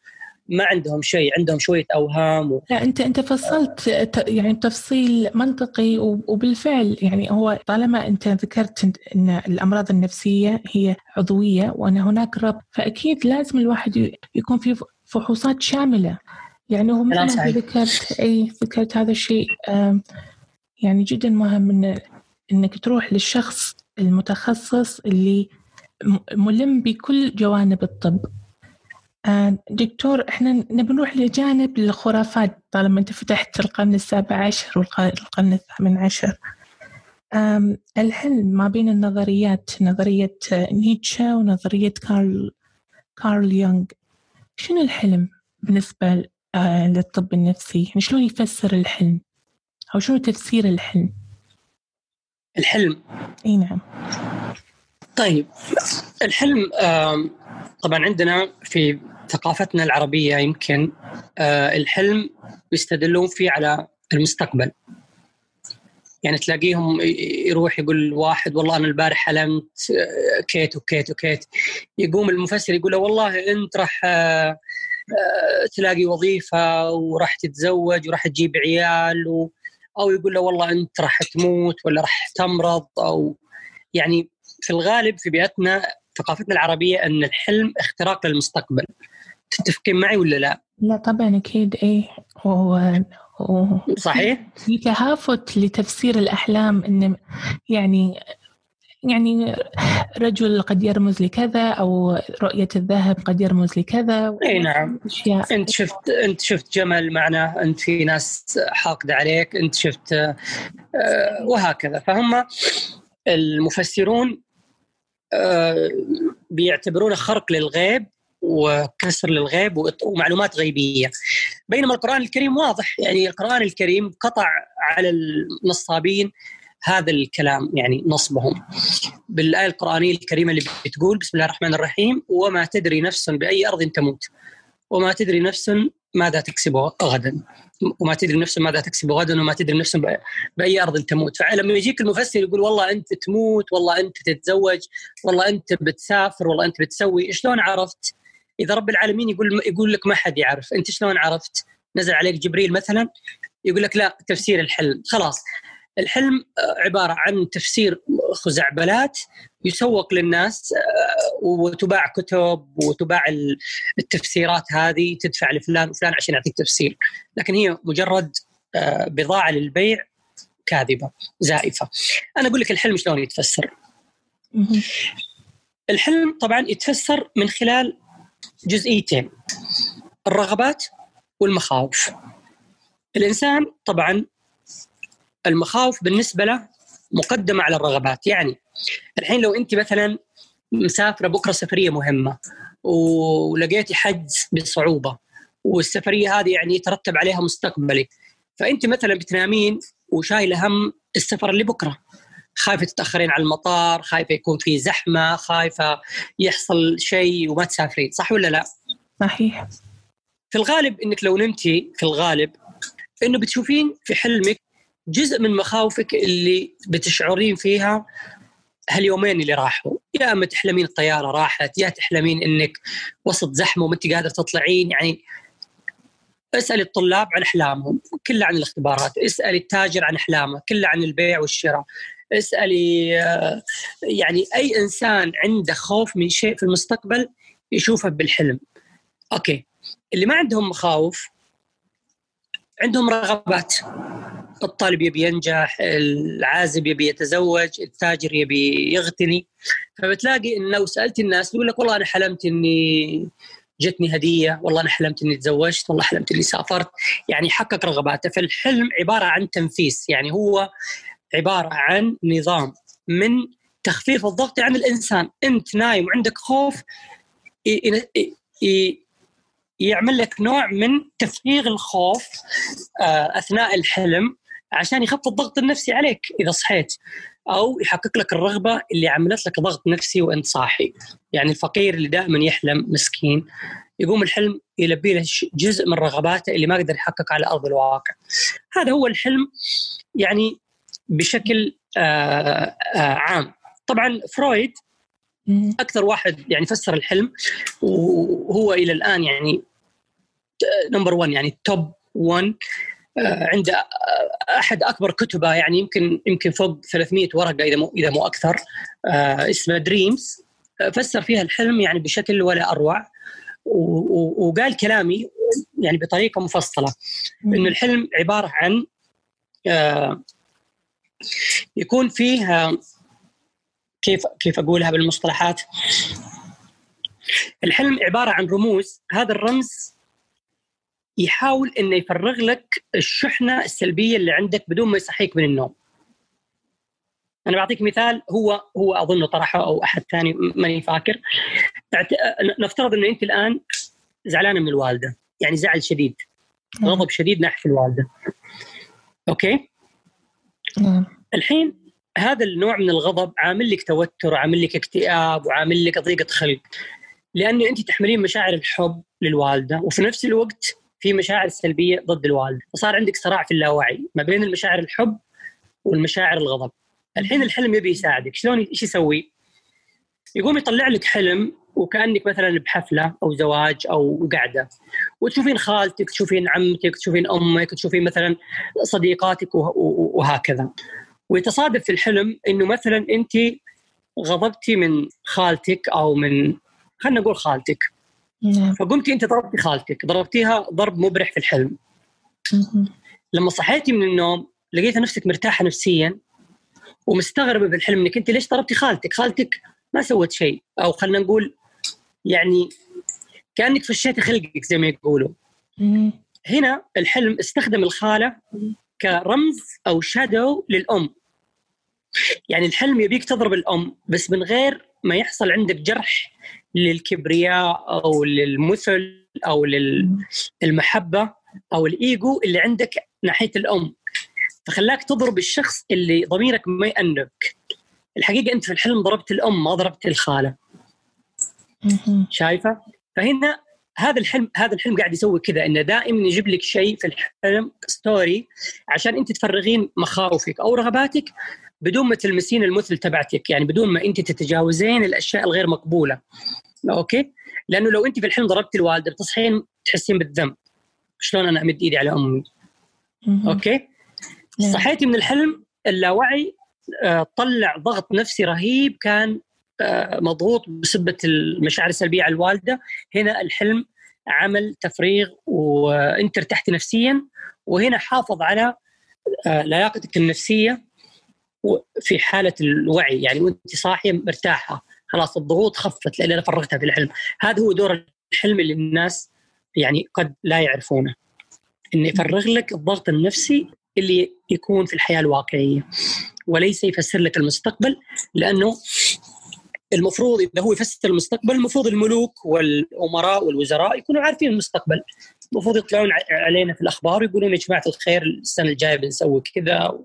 ما عندهم شيء عندهم شوية أوهام و... لا انت أنت فصلت يعني تفصيل منطقي وبالفعل يعني هو طالما أنت ذكرت ان الأمراض النفسية هي عضوية وأن هناك ربط فأكيد لازم الواحد يكون في فحوصات شاملة. يعني هو مثل ما ذكرت أي ذكرت هذا الشيء يعني جدا مهم ان إنك تروح للشخص المتخصص اللي ملم بكل جوانب الطب. دكتور إحنا نبي نروح لجانب الخرافات طالما أنت فتحت القرن السابع عشر والقرن الثامن عشر. الحلم ما بين النظريات نظرية نيتشه ونظرية كارل كارل يونغ. شنو الحلم بالنسبة آه، للطب النفسي؟ يعني شلون يفسر الحلم؟ أو شنو تفسير الحلم؟ الحلم؟ إي نعم. طيب الحلم طبعا عندنا في ثقافتنا العربية يمكن آه، الحلم يستدلون فيه على المستقبل. يعني تلاقيهم يروح يقول واحد والله أنا البارح حلمت آه، كيت وكيت وكيت. يقوم المفسر يقول له والله أنت راح آه، تلاقي وظيفة وراح تتزوج وراح تجيب عيال و أو يقول له والله أنت راح تموت ولا راح تمرض. أو يعني في الغالب في بيئتنا ثقافتنا العربية أن الحلم اختراق للمستقبل. تتفقين معي ولا لا؟ لا طبعا أكيد إيه هو صحيح؟ في تهافت لتفسير الأحلام انه يعني يعني رجل قد يرمز لكذا أو رؤية الذهب قد يرمز لكذا إي نعم أنت شفت أنت شفت جمل معناه أنت في ناس حاقدة عليك أنت شفت آه، وهكذا فهم المفسرون آه، بيعتبرونه خرق للغيب وكسر للغيب ومعلومات غيبية. بينما القرآن الكريم واضح يعني القرآن الكريم قطع على النصابين هذا الكلام يعني نصبهم. بالآية القرآنية الكريمة اللي بتقول بسم الله الرحمن الرحيم وما تدري نفس بأي أرض تموت وما تدري نفس ماذا تكسب غدا وما تدري نفس ماذا تكسب غدا وما تدري نفس بأي أرض تموت. فلما يجيك المفسر يقول والله أنت تموت والله أنت تتزوج والله أنت بتسافر والله أنت بتسوي شلون عرفت إذا رب العالمين يقول يقول لك ما حد يعرف. أنت شلون عرفت؟ نزل عليك جبريل مثلا يقول لك لا تفسير الحلم. خلاص. الحلم عبارة عن تفسير خزعبلات يسوق للناس آه، وتباع كتب وتباع التفسيرات هذه تدفع لفلان وفلان عشان يعطيك تفسير. لكن هي مجرد آه، بضاعة للبيع كاذبة زائفة. أنا أقول لك الحلم شلون يتفسر. الحلم طبعا يتفسر من خلال جزئيتين الرغبات والمخاوف. الإنسان طبعا المخاوف بالنسبة له مقدمة على الرغبات. يعني الحين لو أنت مثلا مسافرة بكرة سفرية مهمة ولقيتي حجز بصعوبة والسفرية هذه يعني يترتب عليها مستقبلك فأنت مثلا بتنامين وشايلة هم السفر اللي بكرة. خايفة تتأخرين على المطار خايفة يكون في زحمة خايفة يحصل شيء وما تسافرين صح ولا لا؟ صحيح. في الغالب إنك لو نمتي في الغالب إنه بتشوفين في حلمك جزء من مخاوفك اللي بتشعرين فيها هاليومين اللي راحوا. يا أما تحلمين الطيارة راحت يا تحلمين إنك وسط زحمة وما أنت قادر تطلعين يعني اسال الطلاب عن أحلامهم كلها عن الاختبارات اسال التاجر عن أحلامه كلها عن البيع والشراء. اسألي آه، يعني أي إنسان عنده خوف من شيء في المستقبل يشوفه بالحلم. أوكي. اللي ما عندهم مخاوف عندهم رغبات. الطالب يبي ينجح العازب يبي يتزوج التاجر يبي يغتني. فبتلاقي إنه لو سألت الناس يقول لك والله أنا حلمت إني جتني هدية والله أنا حلمت إني تزوجت والله حلمت إني سافرت. يعني حقق رغباته. فالحلم عبارة عن تنفيس. يعني هو عبارة عن نظام من تخفيف الضغط عن الإنسان. أنت نايم وعندك خوف يعمل لك نوع من تفريغ الخوف آه، أثناء الحلم عشان يخفض الضغط النفسي عليك إذا صحيت أو يحقق لك الرغبة اللي عملت لك ضغط نفسي وأنت صاحي. يعني الفقير اللي دائما يحلم مسكين يقوم الحلم يلبي له جزء من رغباته اللي ما قدر يحقق على أرض الواقع. هذا هو الحلم. يعني بشكل آه آه عام. طبعا فرويد أكثر واحد يعني فسر الحلم وهو إلى الآن يعني number 1 يعني top 1 عنده أحد أكبر كتبة يعني يمكن يمكن فوق 300 ورقة إذا مو إذا مو أكثر آه، اسمه Dreams فسر فيها الحلم يعني بشكل ولا أروع وقال كلامي يعني بطريقة مفصلة إنه الحلم عبارة عن آه، يكون فيه كيف كيف أقولها بالمصطلحات؟ الحلم عبارة عن رموز. هذا الرمز يحاول إنه يفرغ لك الشحنة السلبية اللي عندك بدون ما يصحيك من النوم. أنا بعطيك مثال هو هو اظنه طرحه أو أحد ثاني ماني فاكر. نفترض إنه أنت الآن زعلانة من الوالدة يعني زعل شديد. غضب شديد ناحية الوالدة. أوكي؟ نعم. الحين هذا النوع من الغضب عامل لك توتر وعامل لك اكتئاب وعامل لك ضيقة خلق. لأنه أنت تحملين مشاعر الحب للوالدة وفي نفس الوقت في مشاعر سلبية ضد الوالدة. فصار عندك صراع في اللاوعي ما بين المشاعر الحب والمشاعر الغضب. الحين الحلم يبي يساعدك. شلون إيش يسوي؟ يقوم يطلع لك حلم وكأنك مثلا بحفلة أو زواج أو قعدة. وتشوفين خالتك تشوفين عمتك تشوفين أمك تشوفين مثلا صديقاتك وهكذا. ويتصادف في الحلم إنه مثلا أنت غضبتي من خالتك أو من خلينا نقول خالتك. نعم. فقمتي أنت ضربتي خالتك ضربتيها ضرب مبرح في الحلم. لما صحيتي من النوم لقيت نفسك مرتاحة نفسيا ومستغربة بالحلم إنك أنت ليش ضربتي خالتك؟ خالتك ما سوت شيء. أو خلينا نقول يعني كأنك فشيتي خلقك زي ما يقولوا. هنا الحلم استخدم الخالة كرمز أو شادو للأم. يعني الحلم يبيك تضرب الأم بس من غير ما يحصل عندك جرح للكبرياء أو للمثل أو للمحبه أو الإيجو اللي عندك ناحية الأم فخلاك تضرب الشخص اللي ضميرك ما يأنبك الحقيقة أنت في الحلم ضربت الأم ما ضربت الخالة شايفة؟ فهنا هذا الحلم هذا الحلم قاعد يسوي كذا إنه دائما يجيب لك شيء في الحلم story عشان أنت تفرغين مخاوفك أو رغباتك بدون ما تلمسين المثل تبعتك يعني بدون ما أنت تتجاوزين الأشياء الغير مقبولة. okay؟ لأنه لو أنت في الحلم ضربتي الوالدة بتصحين تحسين بالذنب. شلون أنا أمد إيدي على أمي؟ أوكي؟ نعم. صحيتي من الحلم اللاوعي آه، طلع ضغط نفسي رهيب كان مضغوط بسبة المشاعر السلبية على الوالدة. هنا الحلم عمل تفريغ وانت ارتحتي نفسيا وهنا حافظ على آه، لياقتك النفسية في حالة الوعي. يعني وأنت صاحية مرتاحة. خلاص الضغوط خفت لأن أنا فرغتها في الحلم. هذا هو دور الحلم اللي الناس يعني قد لا يعرفونه. انه يفرغ لك الضغط النفسي اللي يكون في الحياة الواقعية. وليس يفسر لك المستقبل لأنه المفروض اذا هو يفسر المستقبل المفروض الملوك والأمراء والوزراء يكونوا عارفين المستقبل. المفروض يطلعون علينا في الأخبار ويقولون يا جماعة الخير السنة الجاية بنسوي كذا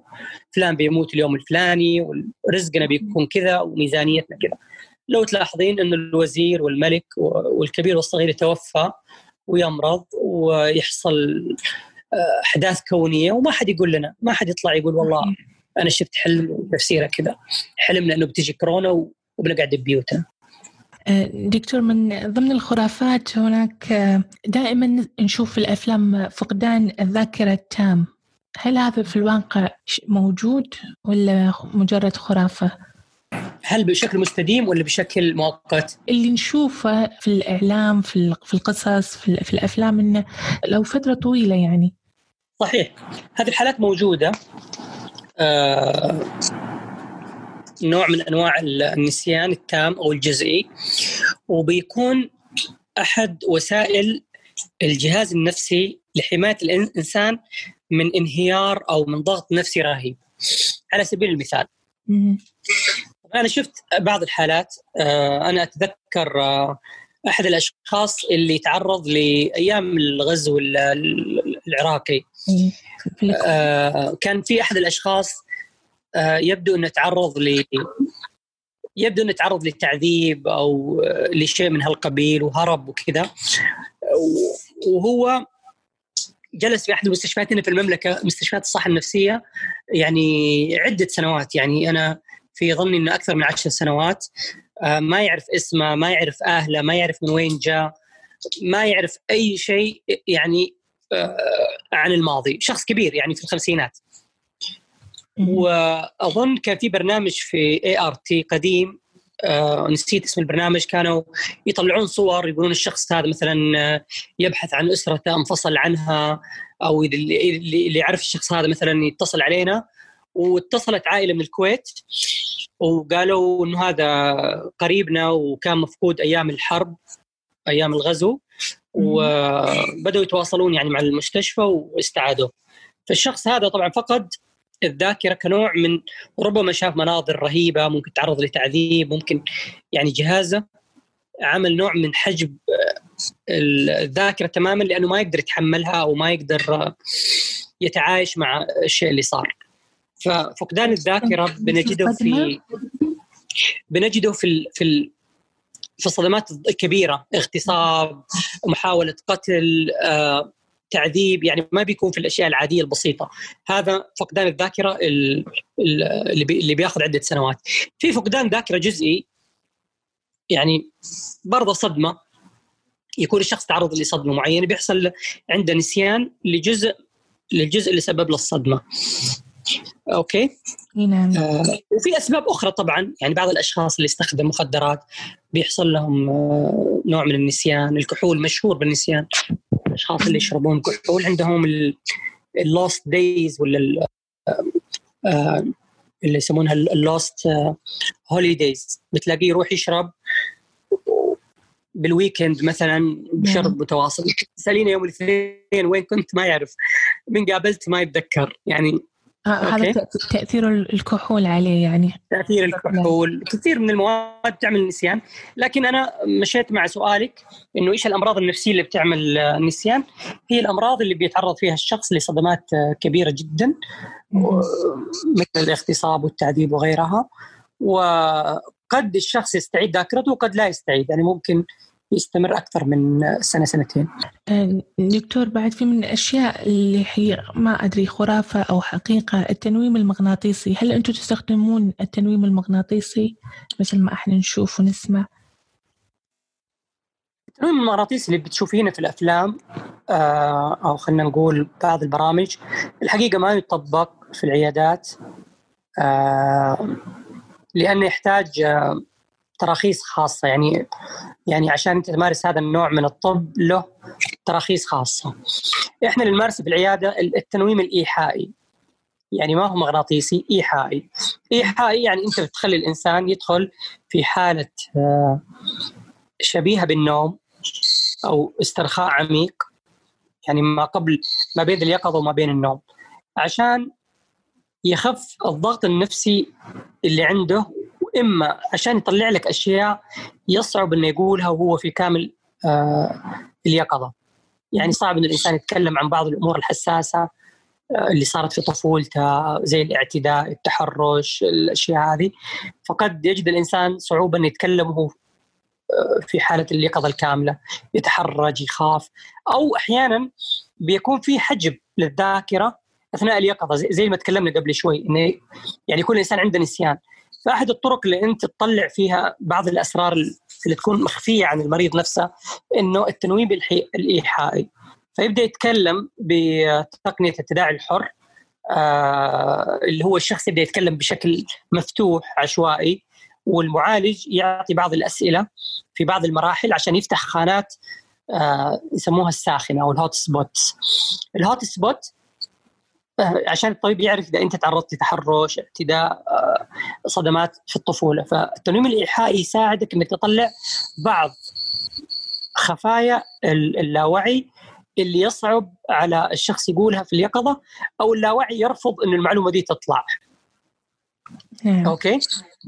فلان بيموت اليوم الفلاني ورزقنا بيكون كذا وميزانيتنا كذا. لو تلاحظين انه الوزير والملك والكبير والصغير يتوفى ويمرض ويحصل آه، أحداث كونية وما حد يقول لنا ما حد يطلع يقول والله أنا شفت حلم وتفسيره كذا. حلمنا إنه بتجي كورونا وبنقعد ببيوتنا آه، دكتور من ضمن الخرافات هناك آه، دائما نشوف في الأفلام فقدان الذاكرة التام. هل هذا في الواقع موجود ولا مجرد خرافة؟ هل بشكل مستديم ولا بشكل مؤقت؟ اللي نشوفه في الإعلام في في القصص في, في الأفلام إنه لو فترة طويلة يعني. صحيح. هذه الحالات موجودة. آه نوع من أنواع النسيان التام أو الجزئي. وبيكون أحد وسائل الجهاز النفسي لحماية الإنسان من انهيار أو من ضغط نفسي رهيب. على سبيل المثال. أنا شفت بعض الحالات آه، أنا أتذكر آه، أحد الأشخاص اللي تعرض لأيام الغزو العراقي. آه، كان في أحد الأشخاص يبدو انه تعرض ل يبدو انه تعرض للتعذيب أو لشيء من هالقبيل وهرب وكذا. وهو جلس في أحد المستشفيات هنا في المملكة مستشفيات الصحة النفسية يعني عدة سنوات. يعني أنا في ظني أنه أكثر من عشر سنوات. آه، ما يعرف اسمه ما يعرف أهله ما يعرف من وين جاء ما يعرف أي شيء يعني آه، عن الماضي. شخص كبير يعني في الخمسينات. وأظن كان في برنامج في ART قديم آه نسيت اسم البرنامج كانوا يطلعون صور يقولون الشخص هذا مثلا يبحث عن أسرته انفصل عنها أو اللي, يعرف الشخص هذا مثلا يتصل علينا. واتصلت عائلة من الكويت وقالوا إنه هذا قريبنا وكان مفقود أيام الحرب أيام الغزو. وبداوا يتواصلون يعني مع المستشفى واستعادوه فالشخص هذا طبعا فقد الذاكرة كنوع من ربما شاف مناظر رهيبة ممكن تعرض لتعذيب ممكن يعني جهازه عمل نوع من حجب الذاكرة تماما لأنه ما يقدر يتحملها أو ما يقدر يتعايش مع الشيء اللي صار. ففقدان الذاكرة بنجده في بنجده في في في الصدمات الكبيره اغتصاب محاولة قتل آه، تعذيب يعني ما بيكون في الأشياء العادية البسيطة. هذا فقدان الذاكرة اللي اللي بياخذ عدة سنوات. في فقدان ذاكرة جزئي يعني برضه صدمة. يكون الشخص تعرض لصدمة معينة بيحصل عنده نسيان لجزء للجزء اللي سبب له الصدمة. أوكي؟ نعم. آه وفي أسباب أخرى طبعا يعني بعض الأشخاص اللي يستخدموا مخدرات بيحصل لهم آه نوع من النسيان الكحول مشهور بالنسيان. الأشخاص اللي يشربون كحول عندهم ال lost days ولا آه اللي يسمونها ال lost holidays بتلاقيه يروح يشرب بال weekend مثلا بشرب متواصل. تساليني يوم الاثنين وين كنت؟ ما يعرف. من قابلت ما يتذكر. يعني آه، هذا تأثير الكحول عليه يعني. تأثير الكحول. كثير من المواد تعمل نسيان. لكن أنا مشيت مع سؤالك إنه إيش الأمراض النفسية اللي بتعمل النسيان هي الأمراض اللي بيتعرض فيها الشخص لصدمات كبيرة جدا مثل الاغتصاب والتعذيب وغيرها. وقد الشخص يستعيد ذاكرته وقد لا يستعيد. يعني ممكن يستمر أكثر من سنة سنتين. آه، دكتور بعد في من الأشياء اللي هي ما أدري خرافة أو حقيقة التنويم المغناطيسي، هل أنتم تستخدمون التنويم المغناطيسي مثل ما إحنا نشوف ونسمع؟ التنويم المغناطيسي اللي بتشوفينه في الأفلام آه، أو خلينا نقول بعض البرامج الحقيقة ما يطبق في العيادات آه، لأنه يحتاج تراخيص خاصة يعني يعني عشان أنت تمارس هذا النوع من الطب له تراخيص خاصة. إحنا اللي نمارسه في العياده التنويم الإيحائي. يعني ما هو مغناطيسي إيحائي. إيحائي يعني أنت بتخلي الإنسان يدخل في حالة آه، شبيهة بالنوم أو استرخاء عميق يعني ما قبل ما بين اليقظة وما بين النوم عشان يخف الضغط النفسي اللي عنده واما عشان يطلع لك أشياء يصعب إنه يقولها وهو في كامل آه اليقظه يعني صعب إن الإنسان يتكلم عن بعض الأمور الحساسة آه اللي صارت في طفولته زي الاعتداء التحرش الأشياء هذه. فقد يجد الإنسان صعوبة إنه يتكلم وهو آه، في حالة اليقظه الكاملة يتحرج يخاف. أو أحيانا بيكون في حجب للذاكرة أثناء اليقظه زي ما تكلمنا قبل شوي إنه يعني يكون الإنسان عنده نسيان. فاحد الطرق اللي أنت تطلع فيها بعض الأسرار اللي تكون مخفية عن المريض نفسه إنه التنويم الإيحائي. فيبدأ يتكلم بتقنية التداعي الحر آه اللي هو الشخص يبدأ يتكلم بشكل مفتوح عشوائي والمعالج يعطي بعض الأسئلة في بعض المراحل عشان يفتح خانات آه يسموها الساخنة أو ال hot spot ال hot spot عشان الطبيب يعرف إذا أنت تعرضت لتحرش اعتداء آه، صدمات في الطفولة فالتنويم الايحائي يساعدك إنك تطلع بعض خفايا اللاوعي اللي يصعب على الشخص يقولها في اليقظة أو اللاوعي يرفض انه المعلومة دي تطلع نعم. أوكي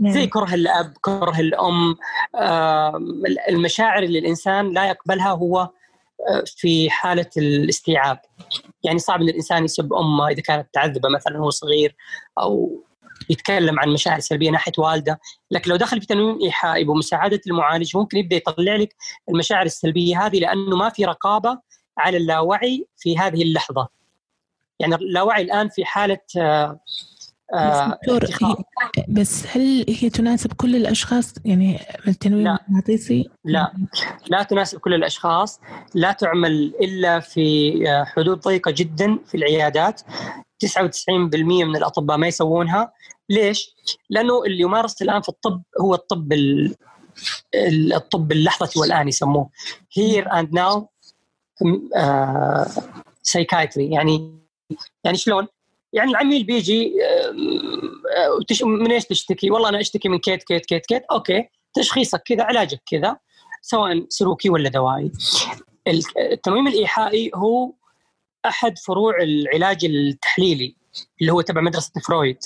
نعم. زي كره الأب كره الأم المشاعر اللي الإنسان لا يقبلها هو في حالة الاستيعاب يعني صعب إن الإنسان يسب أمه إذا كانت تعذبة مثلا وهو صغير أو يتكلم عن مشاعر سلبية ناحية والده، لكن لو دخل في تنويم ايحائي بمساعده المعالج ممكن يبدأ يطلع لك المشاعر السلبية هذه لأنه ما في رقابة على اللاوعي في هذه اللحظة. يعني اللاوعي الآن في حالة آه، دكتور بس هل هي تناسب كل الأشخاص؟ يعني التنويم المغناطيسي؟ لا. لا تناسب كل الأشخاص. لا تعمل إلا في آه، حدود ضيقة جدا في العيادات. 99% من الأطباء ما يسوونها. ليش؟ لأنه اللي يمارس الآن في الطب هو الطب الطب اللحظه والآن يسموه. here and now psychiatry يعني يعني شلون؟ يعني العميل بيجي من إيش تشتكي؟ والله أنا أشتكي من كيت كيت كيت كيت okay تشخيصك كذا علاجك كذا سواء سلوكي ولا دوائي. التنويم الإيحائي هو أحد فروع العلاج التحليلي اللي هو تبع مدرسة فرويد.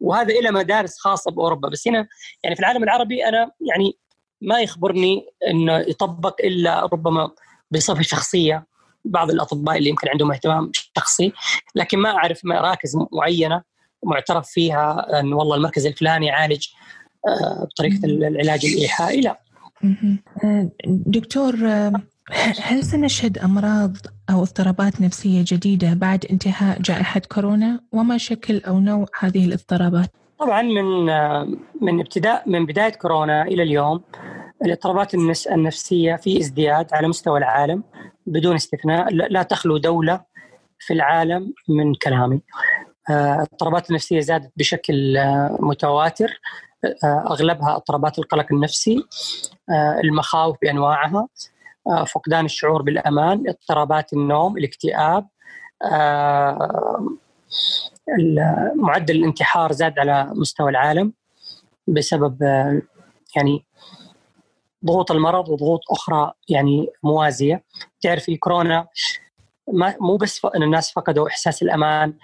وهذا له مدارس خاصة بأوروبا بس هنا يعني في العالم العربي أنا يعني ما يخبرني إنه يطبق إلا ربما بصفة شخصية بعض الأطباء اللي يمكن عندهم اهتمام شخصي لكن ما أعرف مراكز معينة معترف فيها إن والله المركز الفلاني يعالج آه، بطريقة العلاج الإيحائي لا. آه، دكتور آه، هل سنشهد أمراض أو اضطرابات نفسية جديدة بعد انتهاء جائحة كورونا؟ وما شكل أو نوع هذه الاضطرابات؟ طبعا من من ابتداء من بداية كورونا إلى اليوم الاضطرابات النفسية في ازدياد على مستوى العالم بدون استثناء لا تخلو دولة في العالم من كلامي. آه، الاضطرابات النفسية زادت بشكل آه، متواتر آه، أغلبها اضطرابات القلق النفسي المخاوف بأنواعها فقدان الشعور بالأمان اضطرابات النوم الاكتئاب معدل الانتحار زاد على مستوى العالم بسبب يعني ضغوط المرض وضغوط أخرى يعني موازية. تعرفي كورونا ما مو بس إن الناس فقدوا إحساس الأمان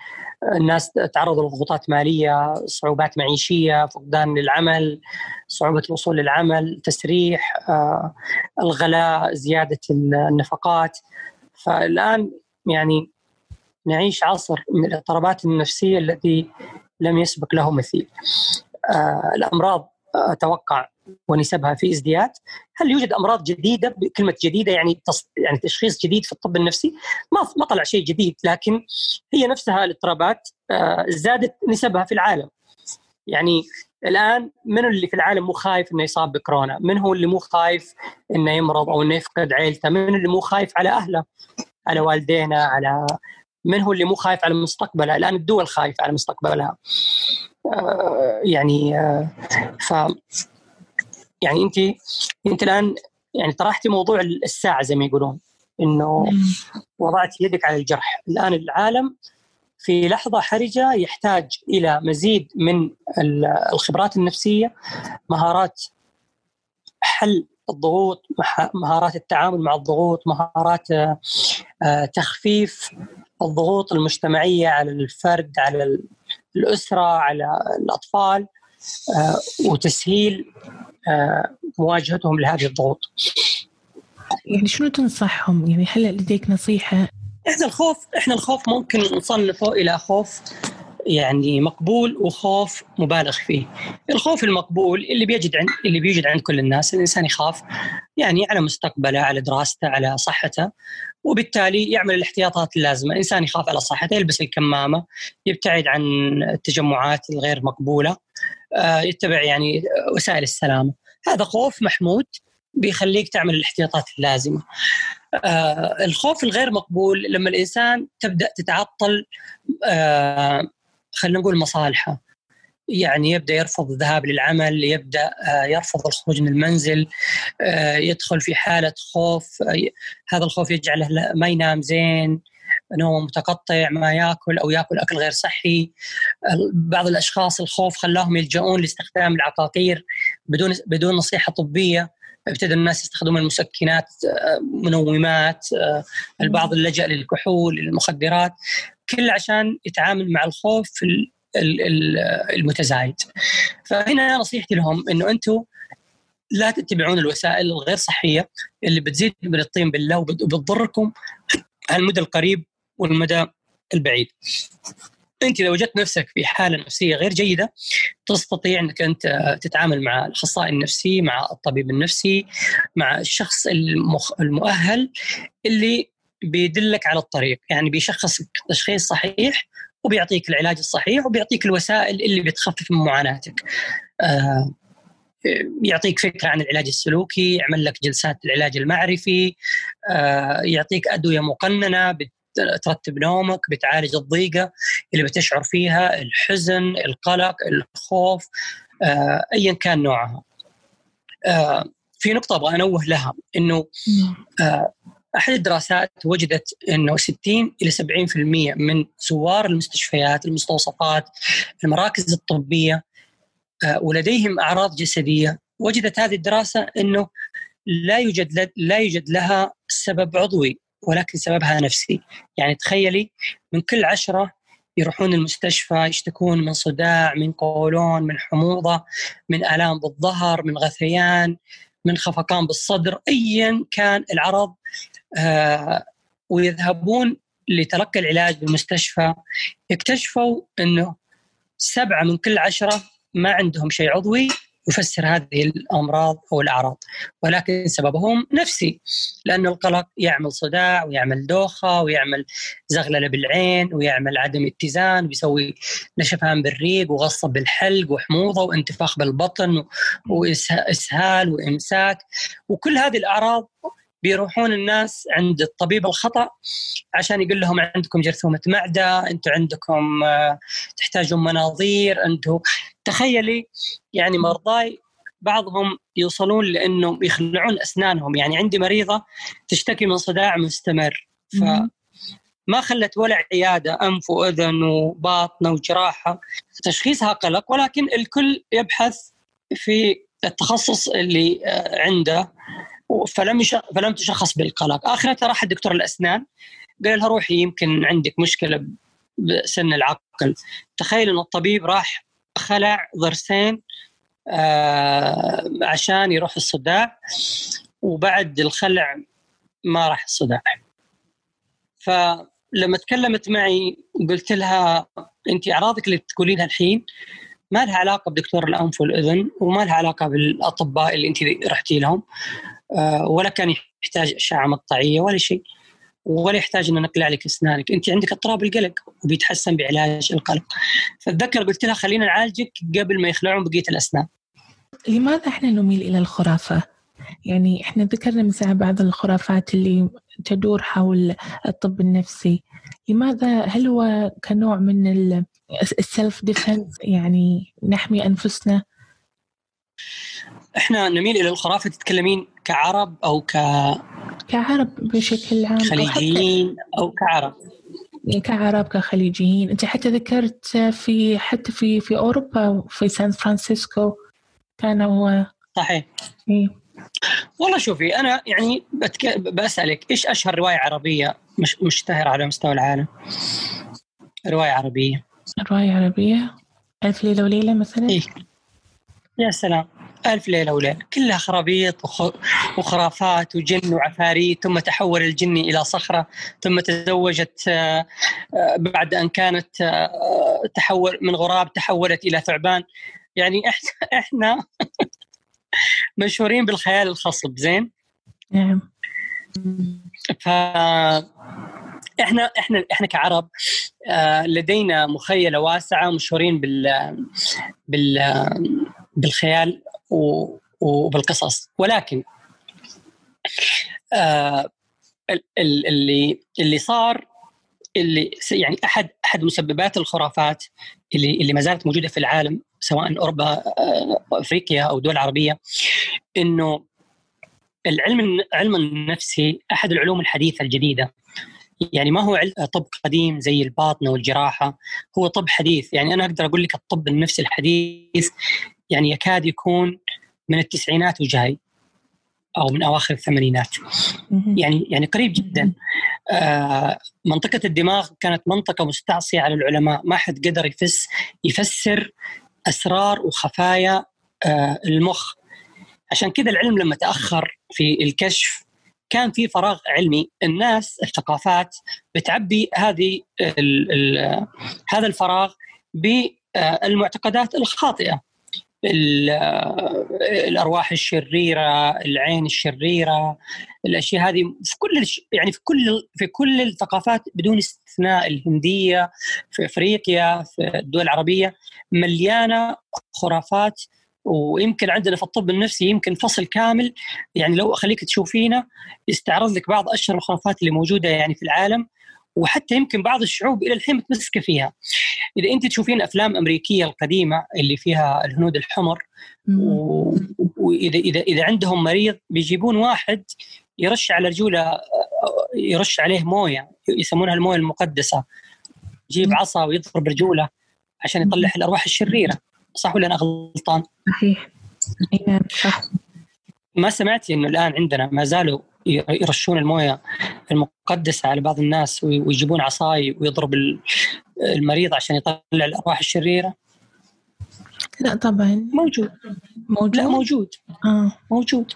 الناس تعرضوا لضغوطات مالية صعوبات معيشية فقدان للعمل صعوبة الوصول للعمل تسريح آه، الغلاء زيادة النفقات. فالآن يعني نعيش عصر من الاضطرابات النفسية التي لم يسبق له مثيل. آه، الأمراض أتوقع ونسبها في ازدياد هل يوجد أمراض جديدة بكلمه جديدة يعني تص... يعني تشخيص جديد في الطب النفسي ما ما طلع شيء جديد لكن هي نفسها الاضطرابات آه، زادت نسبها في العالم يعني الآن من اللي في العالم مو خايف إنه يصاب بكورونا؟ من هو اللي مو خايف إنه يمرض أو إنه يفقد عائلته؟ من اللي مو خايف على أهله؟ على والدينا على من هو اللي مو خايف على مستقبله؟ الآن الدول خايفة على مستقبلها. آه، يعني آه، ف يعني انت انت الآن يعني طرحتي موضوع الساعة زي ما يقولون إنه وضعت يدك على الجرح. الآن العالم في لحظة حرجة يحتاج إلى مزيد من الخبرات النفسية مهارات حل الضغوط مهارات التعامل مع الضغوط مهارات آه، تخفيف الضغوط المجتمعية على الفرد على الأسرة على الأطفال آه، وتسهيل آه، مواجهتهم لهذه الضغوط. يعني شنو تنصحهم؟ يعني هل لديك نصيحة؟ إحنا الخوف إحنا الخوف ممكن نصنفه إلى خوف يعني مقبول وخوف مبالغ فيه. الخوف المقبول اللي بيجد عند اللي بيوجد عند كل الناس، الإنسان يخاف يعني على مستقبله، على دراسته، على صحته، وبالتالي يعمل الاحتياطات اللازمة، الانسان يخاف على صحته، يلبس الكمامة، يبتعد عن التجمعات الغير مقبولة، آه، يتبع يعني وسائل السلامة، هذا خوف محمود بيخليك تعمل الاحتياطات اللازمة. آه الخوف الغير مقبول لما الإنسان تبدأ تتعطل آه خلينا نقول مصالحه. يعني يبدأ يرفض الذهاب للعمل يبدأ آه، يرفض الخروج من المنزل آه، يدخل في حالة خوف آه، هذا الخوف يجعله ما ينام زين نومه متقطع ما ياكل أو ياكل أكل غير صحي. بعض الأشخاص الخوف خلاهم يلجؤون لاستخدام العقاقير بدون بدون نصيحة طبية. ابتدى الناس يستخدمون المسكنات منومات البعض اللجأ للكحول للمخدرات. كل عشان يتعامل مع الخوف المتزايد فهنا نصيحتي لهم إنه أنتم لا تتبعون الوسائل الغير صحية اللي بتزيد من الطين بالله وبتضركم على المدى القريب والمدى البعيد. أنت اذا وجدت نفسك في حالة نفسية غير جيدة تستطيع إنك أنت تتعامل مع الأخصائي النفسي، مع الطبيب النفسي، مع الشخص. المؤهل اللي بيدلك على الطريق، يعني بيشخصك تشخيص صحيح وبيعطيك العلاج الصحيح وبيعطيك الوسائل اللي بتخفف من معاناتك. آه يعطيك فكرة عن العلاج السلوكي، يعمل لك جلسات العلاج المعرفي، آه يعطيك أدوية مقننة بترتب نومك، بتعالج الضيقة اللي بتشعر فيها، الحزن، القلق، الخوف، آه ايا كان نوعها. في نقطة أبغى أنوه لها إنه آه أحد الدراسات وجدت إنه 60 إلى 70% من زوار المستشفيات، المستوصفات، المراكز الطبية آه، ولديهم أعراض جسدية، وجدت هذه الدراسة إنه لا يوجد لا يوجد لها سبب عضوي ولكن سببها نفسي، يعني تخيلي من كل عشرة يروحون المستشفى يشتكون من صداع، من قولون، من حموضة، من آلام بالظهر، من غثيان، من خفقان بالصدر، ايا كان العرض آه، ويذهبون لتلقي العلاج بالمستشفى. يكتشفوا إنه سبعة من كل عشرة ما عندهم شيء عضوي يفسر هذه الأمراض أو الأعراض ولكن سببهم نفسي لأن القلق يعمل صداع ويعمل دوخة ويعمل زغللة بالعين ويعمل عدم اتزان ويسوي نشفان بالريق وغصه بالحلق وحموضة وانتفاخ بالبطن واسهال وإمساك وكل هذه الأعراض بيروحون الناس عند الطبيب الخطأ عشان يقول لهم عندكم جرثومة معدة أنتم عندكم آه، تحتاجون مناظير أنتم تخيلي يعني مرضاي بعضهم يوصلون لأنه يخلعون أسنانهم يعني عندي مريضة تشتكي من صداع مستمر ف ما خلت ولا عيادة أنف وأذن وباطنة وجراحة تشخيصها قلق ولكن الكل يبحث في التخصص اللي آه، عنده فلم فلم تشخص بالقلق. اخرتها راح دكتور الأسنان. قال لها روحي يمكن عندك مشكلة بسن العقل. تخيل إن الطبيب راح خلع ضرسين آه عشان يروح الصداع وبعد الخلع ما راح الصداع. فلما تكلمت معي قلت لها انت أعراضك اللي تقولينها الحين ما لها علاقة بدكتور الأنف والأذن وما لها علاقة بالأطباء اللي أنت رحتي لهم آه، ولا كان يحتاج أشعة مقطعية ولا شيء ولا يحتاج ان نقلع لك أسنانك، أنت عندك اضطراب القلق وبيتحسن بعلاج القلق. فاتذكر قلت لها خلينا نعالجك قبل ما يخلعون بقية الأسنان. لماذا إحنا نميل إلى الخرافة؟ يعني إحنا ذكرنا مثلا بعض الخرافات اللي تدور حول الطب النفسي لماذا هل هو كنوع من ال self defense يعني نحمي أنفسنا. إحنا نميل إلى الخرافة تتكلمين كعرب أو ك كعرب بشكل عام خليجيين أو, أو كعرب كعرب كخليجيين. أنت حتى ذكرت في حتى في في أوروبا في سان فرانسيسكو كانوا صحيح. إيه؟ والله شوفي أنا يعني بتك... بسالك إيش أشهر رواية عربية مش مشتهرة على مستوى العالم؟ رواية عربية. روايه عربية. ألف ليلة وليلة مثلا؟ إيه؟ يا سلام. ألف ليلة وليلة. كلها خرابيط وخرافات وجن وعفاريت ثم تحول الجني إلى صخرة ثم تزوجت آه، آه، بعد أن كانت آه، تحول من غراب تحولت إلى ثعبان. يعني إحنا (laughs) مشهورين بالخيال الخصب زين؟ نعم. ف إحنا إحنا إحنا كعرب آه، لدينا مخيلة واسعة مشهورين بال بال بالخيال وبالقصص. ولكن آه، اللي اللي صار اللي يعني احد أحد مسببات الخرافات اللي اللي ما زالت موجودة في العالم سواء أوروبا آه، أفريقيا أو دول عربية إنه العلم العلم النفسي أحد العلوم الحديثة الجديدة. يعني ما هو طب قديم زي الباطنة والجراحة هو طب حديث. يعني أنا أقدر أقول لك الطب النفسي الحديث يعني يكاد يكون من التسعينات وجاي أو من أواخر الثمانينات. يعني يعني قريب جدا. آه منطقة الدماغ كانت منطقة مستعصية على العلماء. ما حد قدر يفس يفسر أسرار وخفايا آه المخ. عشان كذا العلم لما تأخر في الكشف كان في فراغ علمي. الناس الثقافات بتعبي هذه ال ال هذا الفراغ بالمعتقدات الخاطئة. الأرواح الشريرة، العين الشريرة، الأشياء هذه في كل يعني في كل في كل الثقافات بدون استثناء. الهندية في أفريقيا في الدول العربية مليانة خرافات ويمكن عندنا في الطب النفسي يمكن فصل كامل يعني لو أخليك تشوفينه يستعرض لك بعض أشهر الخرافات اللي موجودة يعني في العالم وحتى يمكن بعض الشعوب إلى الحين متمسكة فيها. إذا أنت تشوفين أفلام أمريكية القديمة اللي فيها الهنود الحمر وإذا إذا إذا عندهم مريض بيجيبون واحد يرش على رجوله يرش عليه موية يسمونها الموية المقدسة. يجيب عصا ويضرب رجوله عشان يطلع الأرواح الشريرة. صح ولا أنا غلطان؟ صحيح. نعم صح. ما سمعتي إنه الآن عندنا ما زالوا يرشون الموية المقدسة على بعض الناس ويجيبون عصاي ويضرب المريض عشان يطلع الأرواح الشريرة؟ لا طبعا. موجود. موجود؟ لا موجود. آه. موجود.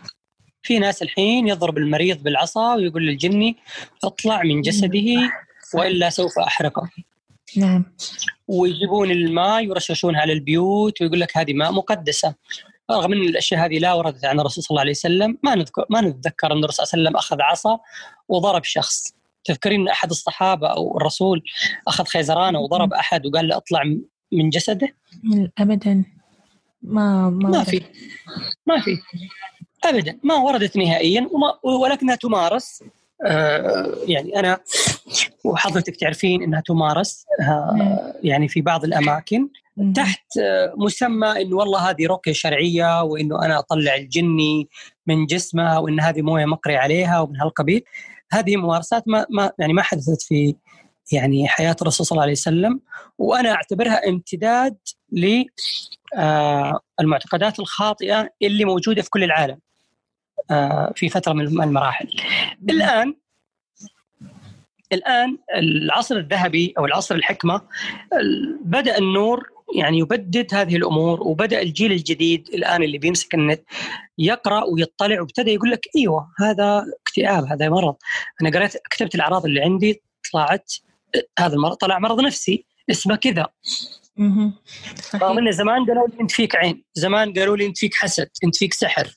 في ناس الحين يضرب المريض بالعصا ويقول للجني اطلع من جسده وإلا سوف أحرقه. نعم. ويجيبون الماء يرششونها على البيوت ويقول لك هذه ماء مقدسة. رغم إن الأشياء هذه لا وردت عن الرسول صلى الله عليه وسلم ما نذكر ما نتذكر أن الرسول صلى الله عليه وسلم أخذ عصا وضرب شخص. تذكرين إن أحد الصحابة أو الرسول أخذ خيزرانه وضرب أحد وقال له اطلع من جسده؟ ابدا. ما ما, ما في. ما في. ابدا. ما وردت نهائيا ولكنها تمارس يعني أنا وحضرتك تعرفين إنها تمارس آه. يعني في بعض الأماكن. تحت آه، مسمى انه والله هذه رقية شرعية وإنه أنا أطلع الجني من جسمه وإن هذه موية مقري عليها ومن هالقبيل. هذه ممارسات ما ما يعني ما حدثت في يعني حياة الرسول صلى الله عليه وسلم. وأنا أعتبرها امتداد للمعتقدات الخاطئة اللي موجودة في كل العالم. في فترة من المراحل. الآن الآن العصر الذهبي أو العصر الحكمة بدأ النور يعني يبدد هذه الأمور وبدأ الجيل الجديد الآن اللي بيمسك النت يقرأ ويطلع وابتدى يقول لك إيوه هذا اكتئاب هذا مرض. أنا قريت كتبت الأعراض اللي عندي طلعت هذا المرض طلع مرض نفسي اسمه كذا. رغم انه زمان قالوا لي أنت فيك عين زمان قالوا لي أنت فيك حسد أنت فيك سحر.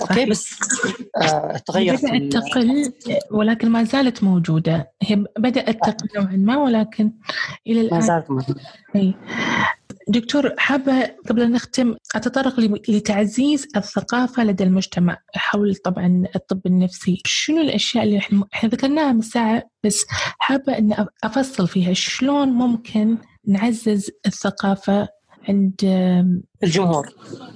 أوكي بس آه تغيرت بدات تقل ولكن ما زالت موجودة. هي بدات تقل نوعا ما ولكن إلى الآن. ما زالت موجودة. دكتور حابة قبل أن نختم أتطرق لتعزيز الثقافة لدى المجتمع حول طبعا الطب النفسي. شنو الأشياء اللي إحنا ذكرناها من ساعة بس حابة أن أفصل فيها. شلون ممكن نعزز الثقافة عند الجمهور؟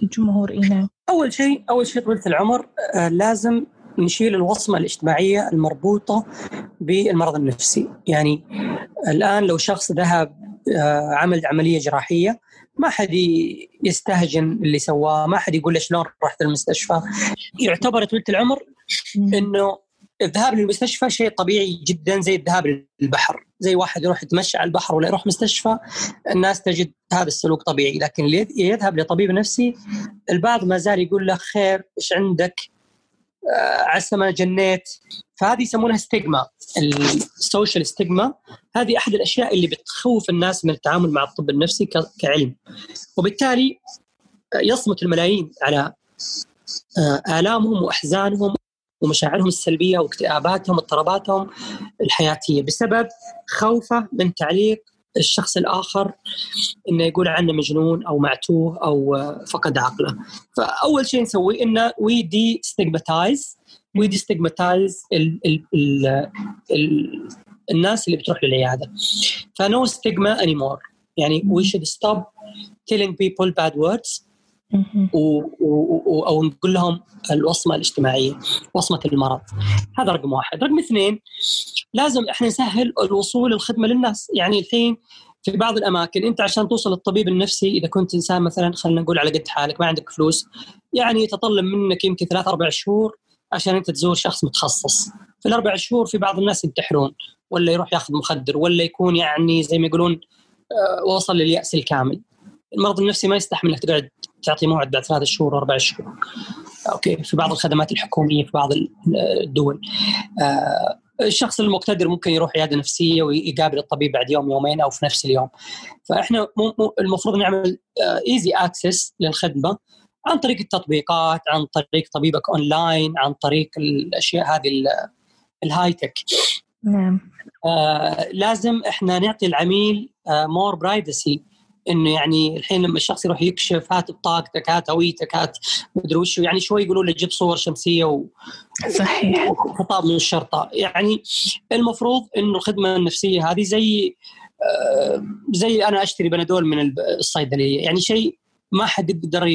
الجمهور؟ إيه نعم. أول شيء أول شيء طويلة العمر آه لازم نشيل الوصمة الاجتماعية المربوطة بالمرض النفسي، يعني الآن لو شخص ذهب آه عمل عملية جراحية ما حد يستهجن اللي سواه، ما حد يقول له شلون رحت المستشفى، يعتبر طويلة العمر إنه الذهاب للمستشفى شيء طبيعي جدا زي الذهاب للبحر. زي واحد يروح يتمشى على البحر ولا يروح مستشفى الناس تجد هذا السلوك طبيعي. لكن اللي يذهب لطبيب نفسي البعض ما زال يقول له خير إيش عندك؟ آه عسى ما جنيت. فهذه يسمونها ستيغما السوشيال ستيغما هذه أحد الأشياء اللي بتخوف الناس من التعامل مع الطب النفسي كعلم. وبالتالي يصمت الملايين على آه آلامهم وأحزانهم. ومشاعرهم السلبية واكتئاباتهم واضطراباتهم الحياتية بسبب خوفه من تعليق الشخص الآخر إنه يقول عنه مجنون أو معتوه أو فقد عقله. فأول شيء نسويه إنه we destigmatize we destigmatize الناس اللي بتروح للعيادة. ف no stigma any more يعني we should stop telling people bad words و... و... أو نقول لهم الوصمة الاجتماعية وصمة المرض. هذا رقم واحد. رقم اثنين لازم إحنا نسهل الوصول الخدمة للناس. يعني الحين في بعض الأماكن أنت عشان توصل للطبيب النفسي إذا كنت إنسان مثلا خلينا نقول على قد حالك ما عندك فلوس يعني يتطلب منك يمكن ثلاث أربع شهور عشان أنت تزور شخص متخصص. في الأربع شهور في بعض الناس ينتحرون ولا يروح ياخذ مخدر ولا يكون يعني زي ما يقولون وصل لليأس الكامل. المرض النفسي ما يستحمل إنك تقعد تعطي موعد بعد ثلاثة شهور وأربع شهور. أوكي في بعض الخدمات الحكومية في بعض الدول. آه الشخص المقتدر ممكن يروح عيادة نفسية ويقابل الطبيب بعد يوم يومين أو في نفس اليوم. فإحنا المفروض نعمل easy آه access للخدمة عن طريق التطبيقات عن طريق طبيبك اونلاين عن طريق الأشياء هذه ال high tech نعم. آه لازم إحنا نعطي العميل more آه privacy إنه يعني الحين لما الشخص يروح يكشف هات بطاقتك هات هويتك هات مدري وش يعني شوي يقولوا له جيب صور شمسية و صحيح. وخطاب من الشرطة. يعني المفروض إنه الخدمة النفسية هذه زي آه زي أنا أشتري بنادول من الصيدلية. يعني شيء ما حد يقدر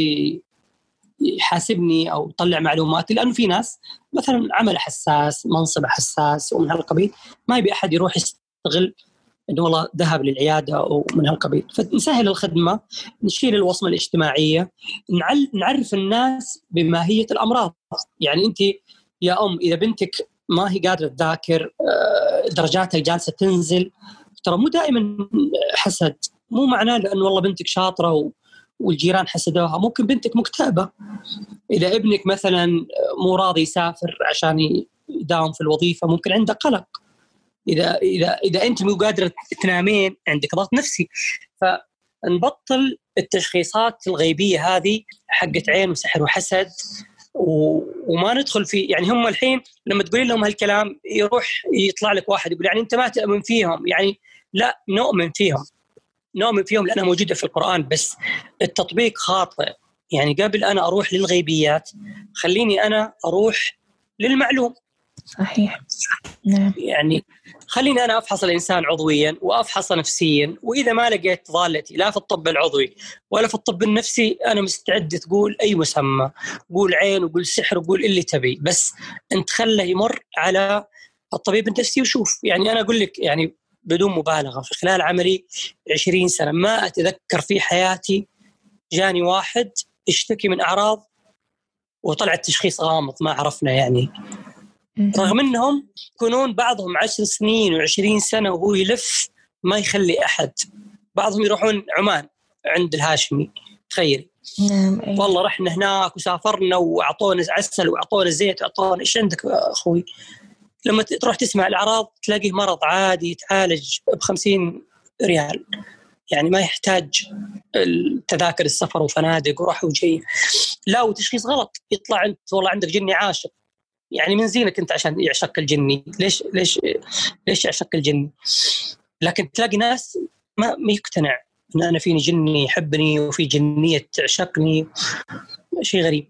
يحاسبني أو يطلع معلوماتي لأنه في ناس مثلا عمل حساس منصب حساس ومن هالقبيل ما يبي أحد يروح يستغل إنه والله ذهب للعيادة أو من هالقبيل فنسهل الخدمة نشيل الوصمة الاجتماعية نعرف الناس بماهية الأمراض. يعني أنت يا أم إذا بنتك ما هي قادرة تذاكر درجاتها جالسة تنزل ترى مو دائما حسد. مو معناه لأنه والله بنتك شاطرة والجيران حسدوها. ممكن بنتك مكتئبة. إذا ابنك مثلا مو راضي يسافر عشان يداوم في الوظيفة ممكن عنده قلق. إذا إذا إذا أنت مو قادرة تنامين عندك ضغط نفسي. فنبطل التشخيصات الغيبية هذه حقت عين وسحر وحسد و... وما ندخل في يعني هم الحين لما تقولين لهم هالكلام يروح يطلع لك واحد يقول يعني أنت ما تؤمن فيهم يعني لا نؤمن فيهم. نؤمن فيهم لأنها موجودة في القرآن بس التطبيق خاطئ. يعني قبل أنا أروح للغيبيات خليني أنا أروح للمعلوم. صحيح نعم. يعني خليني أنا أفحص الإنسان عضويا وأفحص نفسيا وإذا ما لقيت ضالتي لا في الطب العضوي ولا في الطب النفسي أنا مستعد تقول أي مسمى قول عين وقول سحر وقول اللي تبي بس أنت خله يمر على الطبيب النفسي وشوف يعني أنا أقول لك يعني بدون مبالغة في خلال عملي 20 سنة ما أتذكر في حياتي جاني واحد يشتكي من أعراض وطلع التشخيص غامض ما عرفنا يعني رغم إنهم يكونون بعضهم عشر سنين و20 سنة وهو يلف ما يخلي أحد. بعضهم يروحون عمان عند الهاشمي. تخيل. نعم أيه. والله رحنا هناك وسافرنا وأعطونا عسل وأعطونا زيت وأعطونا إيش عندك أخوي؟ لما تروح تسمع الأعراض تلاقيه مرض عادي يتعالج ب 50 ريال. يعني ما يحتاج تذاكر السفر وفنادق وراح وجاي. لا وتشخيص غلط. يطلع أنت والله عندك جني عاشق. يعني من زينك انت عشان يعشق الجني. ليش ليش ليش يعشق الجني؟ لكن تلاقي ناس ما ما يقتنع إن أنا فيني جني يحبني وفي جنية تعشقني. شيء غريب.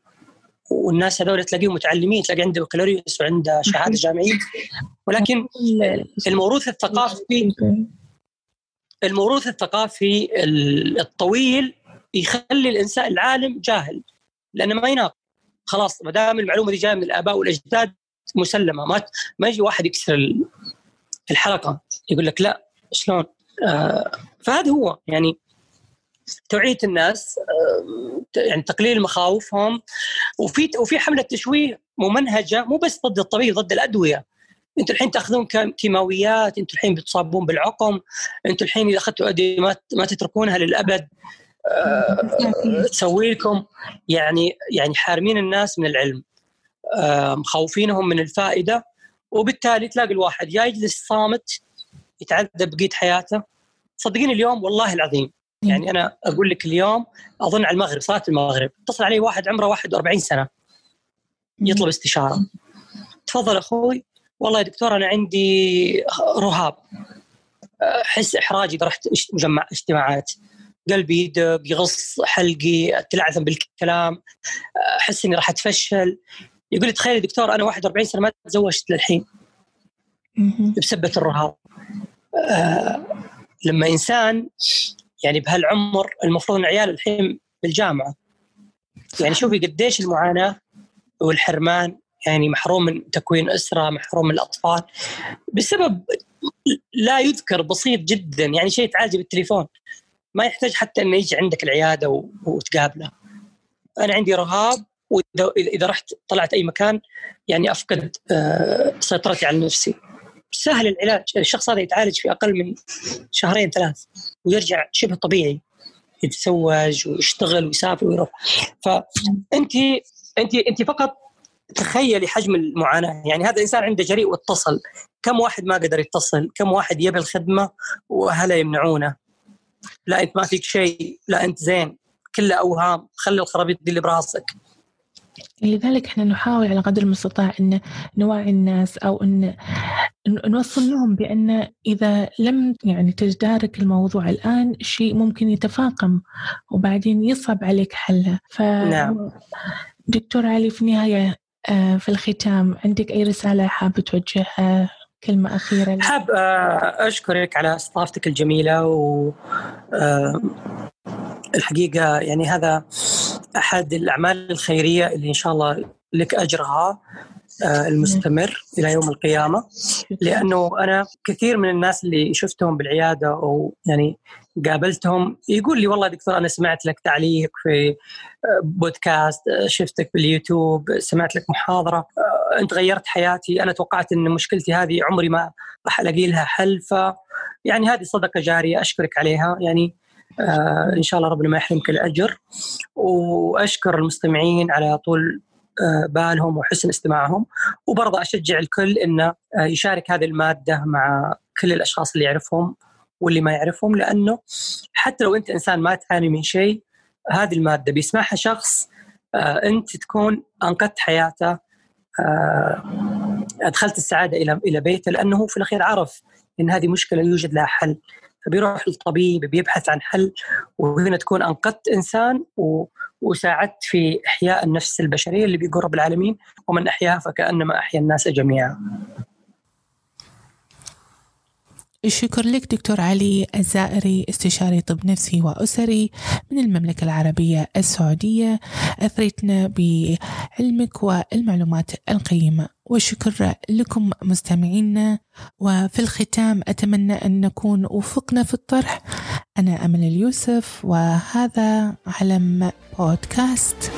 والناس هذول تلاقيهم متعلمين تلاقي عنده بكالوريوس وعنده شهادة جامعية. ولكن (laughs) الموروث الثقافي الموروث الثقافي الطويل يخلي الانسان العالم جاهل. لأنه ما يناقش. خلاص ما دام المعلومة دي جاية من الآباء والأجداد مسلمة ما ما يجي واحد يكسر الحلقة يقول لك لا شلون؟ آه فهذا هو. يعني توعية الناس آه يعني تقليل مخاوفهم. وفي وفي حملة تشويه ممنهجة مو بس ضد الطبيب ضد الأدوية. أنتم الحين تأخذون كيماويات أنتم الحين بتصابون بالعقم أنتم الحين إذا أخذتوا أدوية ما, تتركونها للأبد. (laughs) تسوي لكم يعني يعني حارمين الناس من العلم. أه مخوفينهم من الفائدة وبالتالي تلاقي الواحد يا يجلس صامت يتعذب بقية حياته. صدقيني اليوم والله العظيم يعني أنا أقول لك اليوم أظن على المغرب صلاة المغرب اتصل علي واحد عمره 41 سنة. يطلب استشارة. تفضل أخوي. والله يا دكتور أنا عندي رهاب. أحس احراج اذا رحت مجمع اجتماعات. قلبي يدق يغص حلقي اتلعثم بالكلام أحس إني راح أتفشل. يقول لي تخيل دكتور أنا 41 سنة ما تزوجت للحين. بسبة الرهاب. آه لما إنسان يعني بهالعمر المفروض إن عيال الحين بالجامعة. يعني شوفي قديش المعاناة والحرمان يعني محروم من تكوين أسرة محروم من الأطفال. بسبب لا يذكر بسيط جدا يعني شيء تعالجه بالتليفون. ما يحتاج حتى إنه يجي عندك العيادة وتقابله. أنا عندي رهاب وإذا رحت طلعت أي مكان يعني أفقد آه، سيطرتي على نفسي. سهل العلاج. الشخص هذا يتعالج في أقل من شهرين ثلاث ويرجع شبه طبيعي. يتزوج ويشتغل ويسافر ويروح. فانت أنت أنت فقط تخيلي حجم المعاناة. يعني هذا إنسان عنده جريء واتصل. كم واحد ما قدر يتصل؟ كم واحد يبي الخدمة واهله يمنعونه؟ لا أنت ما فيك شيء. لا أنت زين. كله أوهام. خلي الخرابيط دي اللي براسك. لذلك إحنا نحاول على قدر المستطاع إن نوعي الناس أو إن نوصل لهم بأن إذا لم يعني تجدارك الموضوع الآن شيء ممكن يتفاقم وبعدين يصعب عليك حله. ف نعم. دكتور علي في النهاية آه، في الختام عندك أي رسالة حابة توجهها؟ كلمة أخيرة حاب آه، أشكرك على استضافتك الجميلة و آه، الحقيقة يعني هذا أحد الأعمال الخيرية اللي إن شاء الله لك أجرها المستمر إلى يوم القيامة. لأنه أنا كثير من الناس اللي شفتهم بالعيادة أو يعني قابلتهم يقول لي والله دكتور أنا سمعت لك تعليق في بودكاست شفتك باليوتيوب سمعت لك محاضرة آه، أنت غيرت حياتي أنا توقعت إن مشكلتي هذه عمري ما راح ألاقي لها حل ف يعني هذه صدقة جارية أشكرك عليها يعني آه إن شاء الله ربنا ما يحرمك الأجر وأشكر المستمعين على طول آه بالهم وحسن استماعهم وبرضه أشجع الكل إنه آه يشارك هذه المادة مع كل الأشخاص اللي يعرفهم واللي ما يعرفهم لأنه حتى لو أنت إنسان ما تعاني من شيء هذه المادة بيسمعها شخص آه أنت تكون أنقذت حياته آه أدخلت السعادة إلى إلى بيته لأنه هو في الأخير عرف إن هذه مشكلة يوجد لها حل فبيروح للطبيب بيبحث عن حل وهنا تكون أنقذت إنسان و وساعدت في إحياء النفس البشرية اللي بيقول رب العالمين ومن أحياها فكأنما أحيا الناس جميعا. الشكر لك دكتور علي الزائري استشاري طب نفسي وأسري من المملكة العربية السعودية أثريتنا بعلمك والمعلومات القيمة. وشكر لكم مستمعينا. وفي الختام أتمنى أن نكون وفقنا في الطرح. أنا أمل اليوسف وهذا علم بودكاست.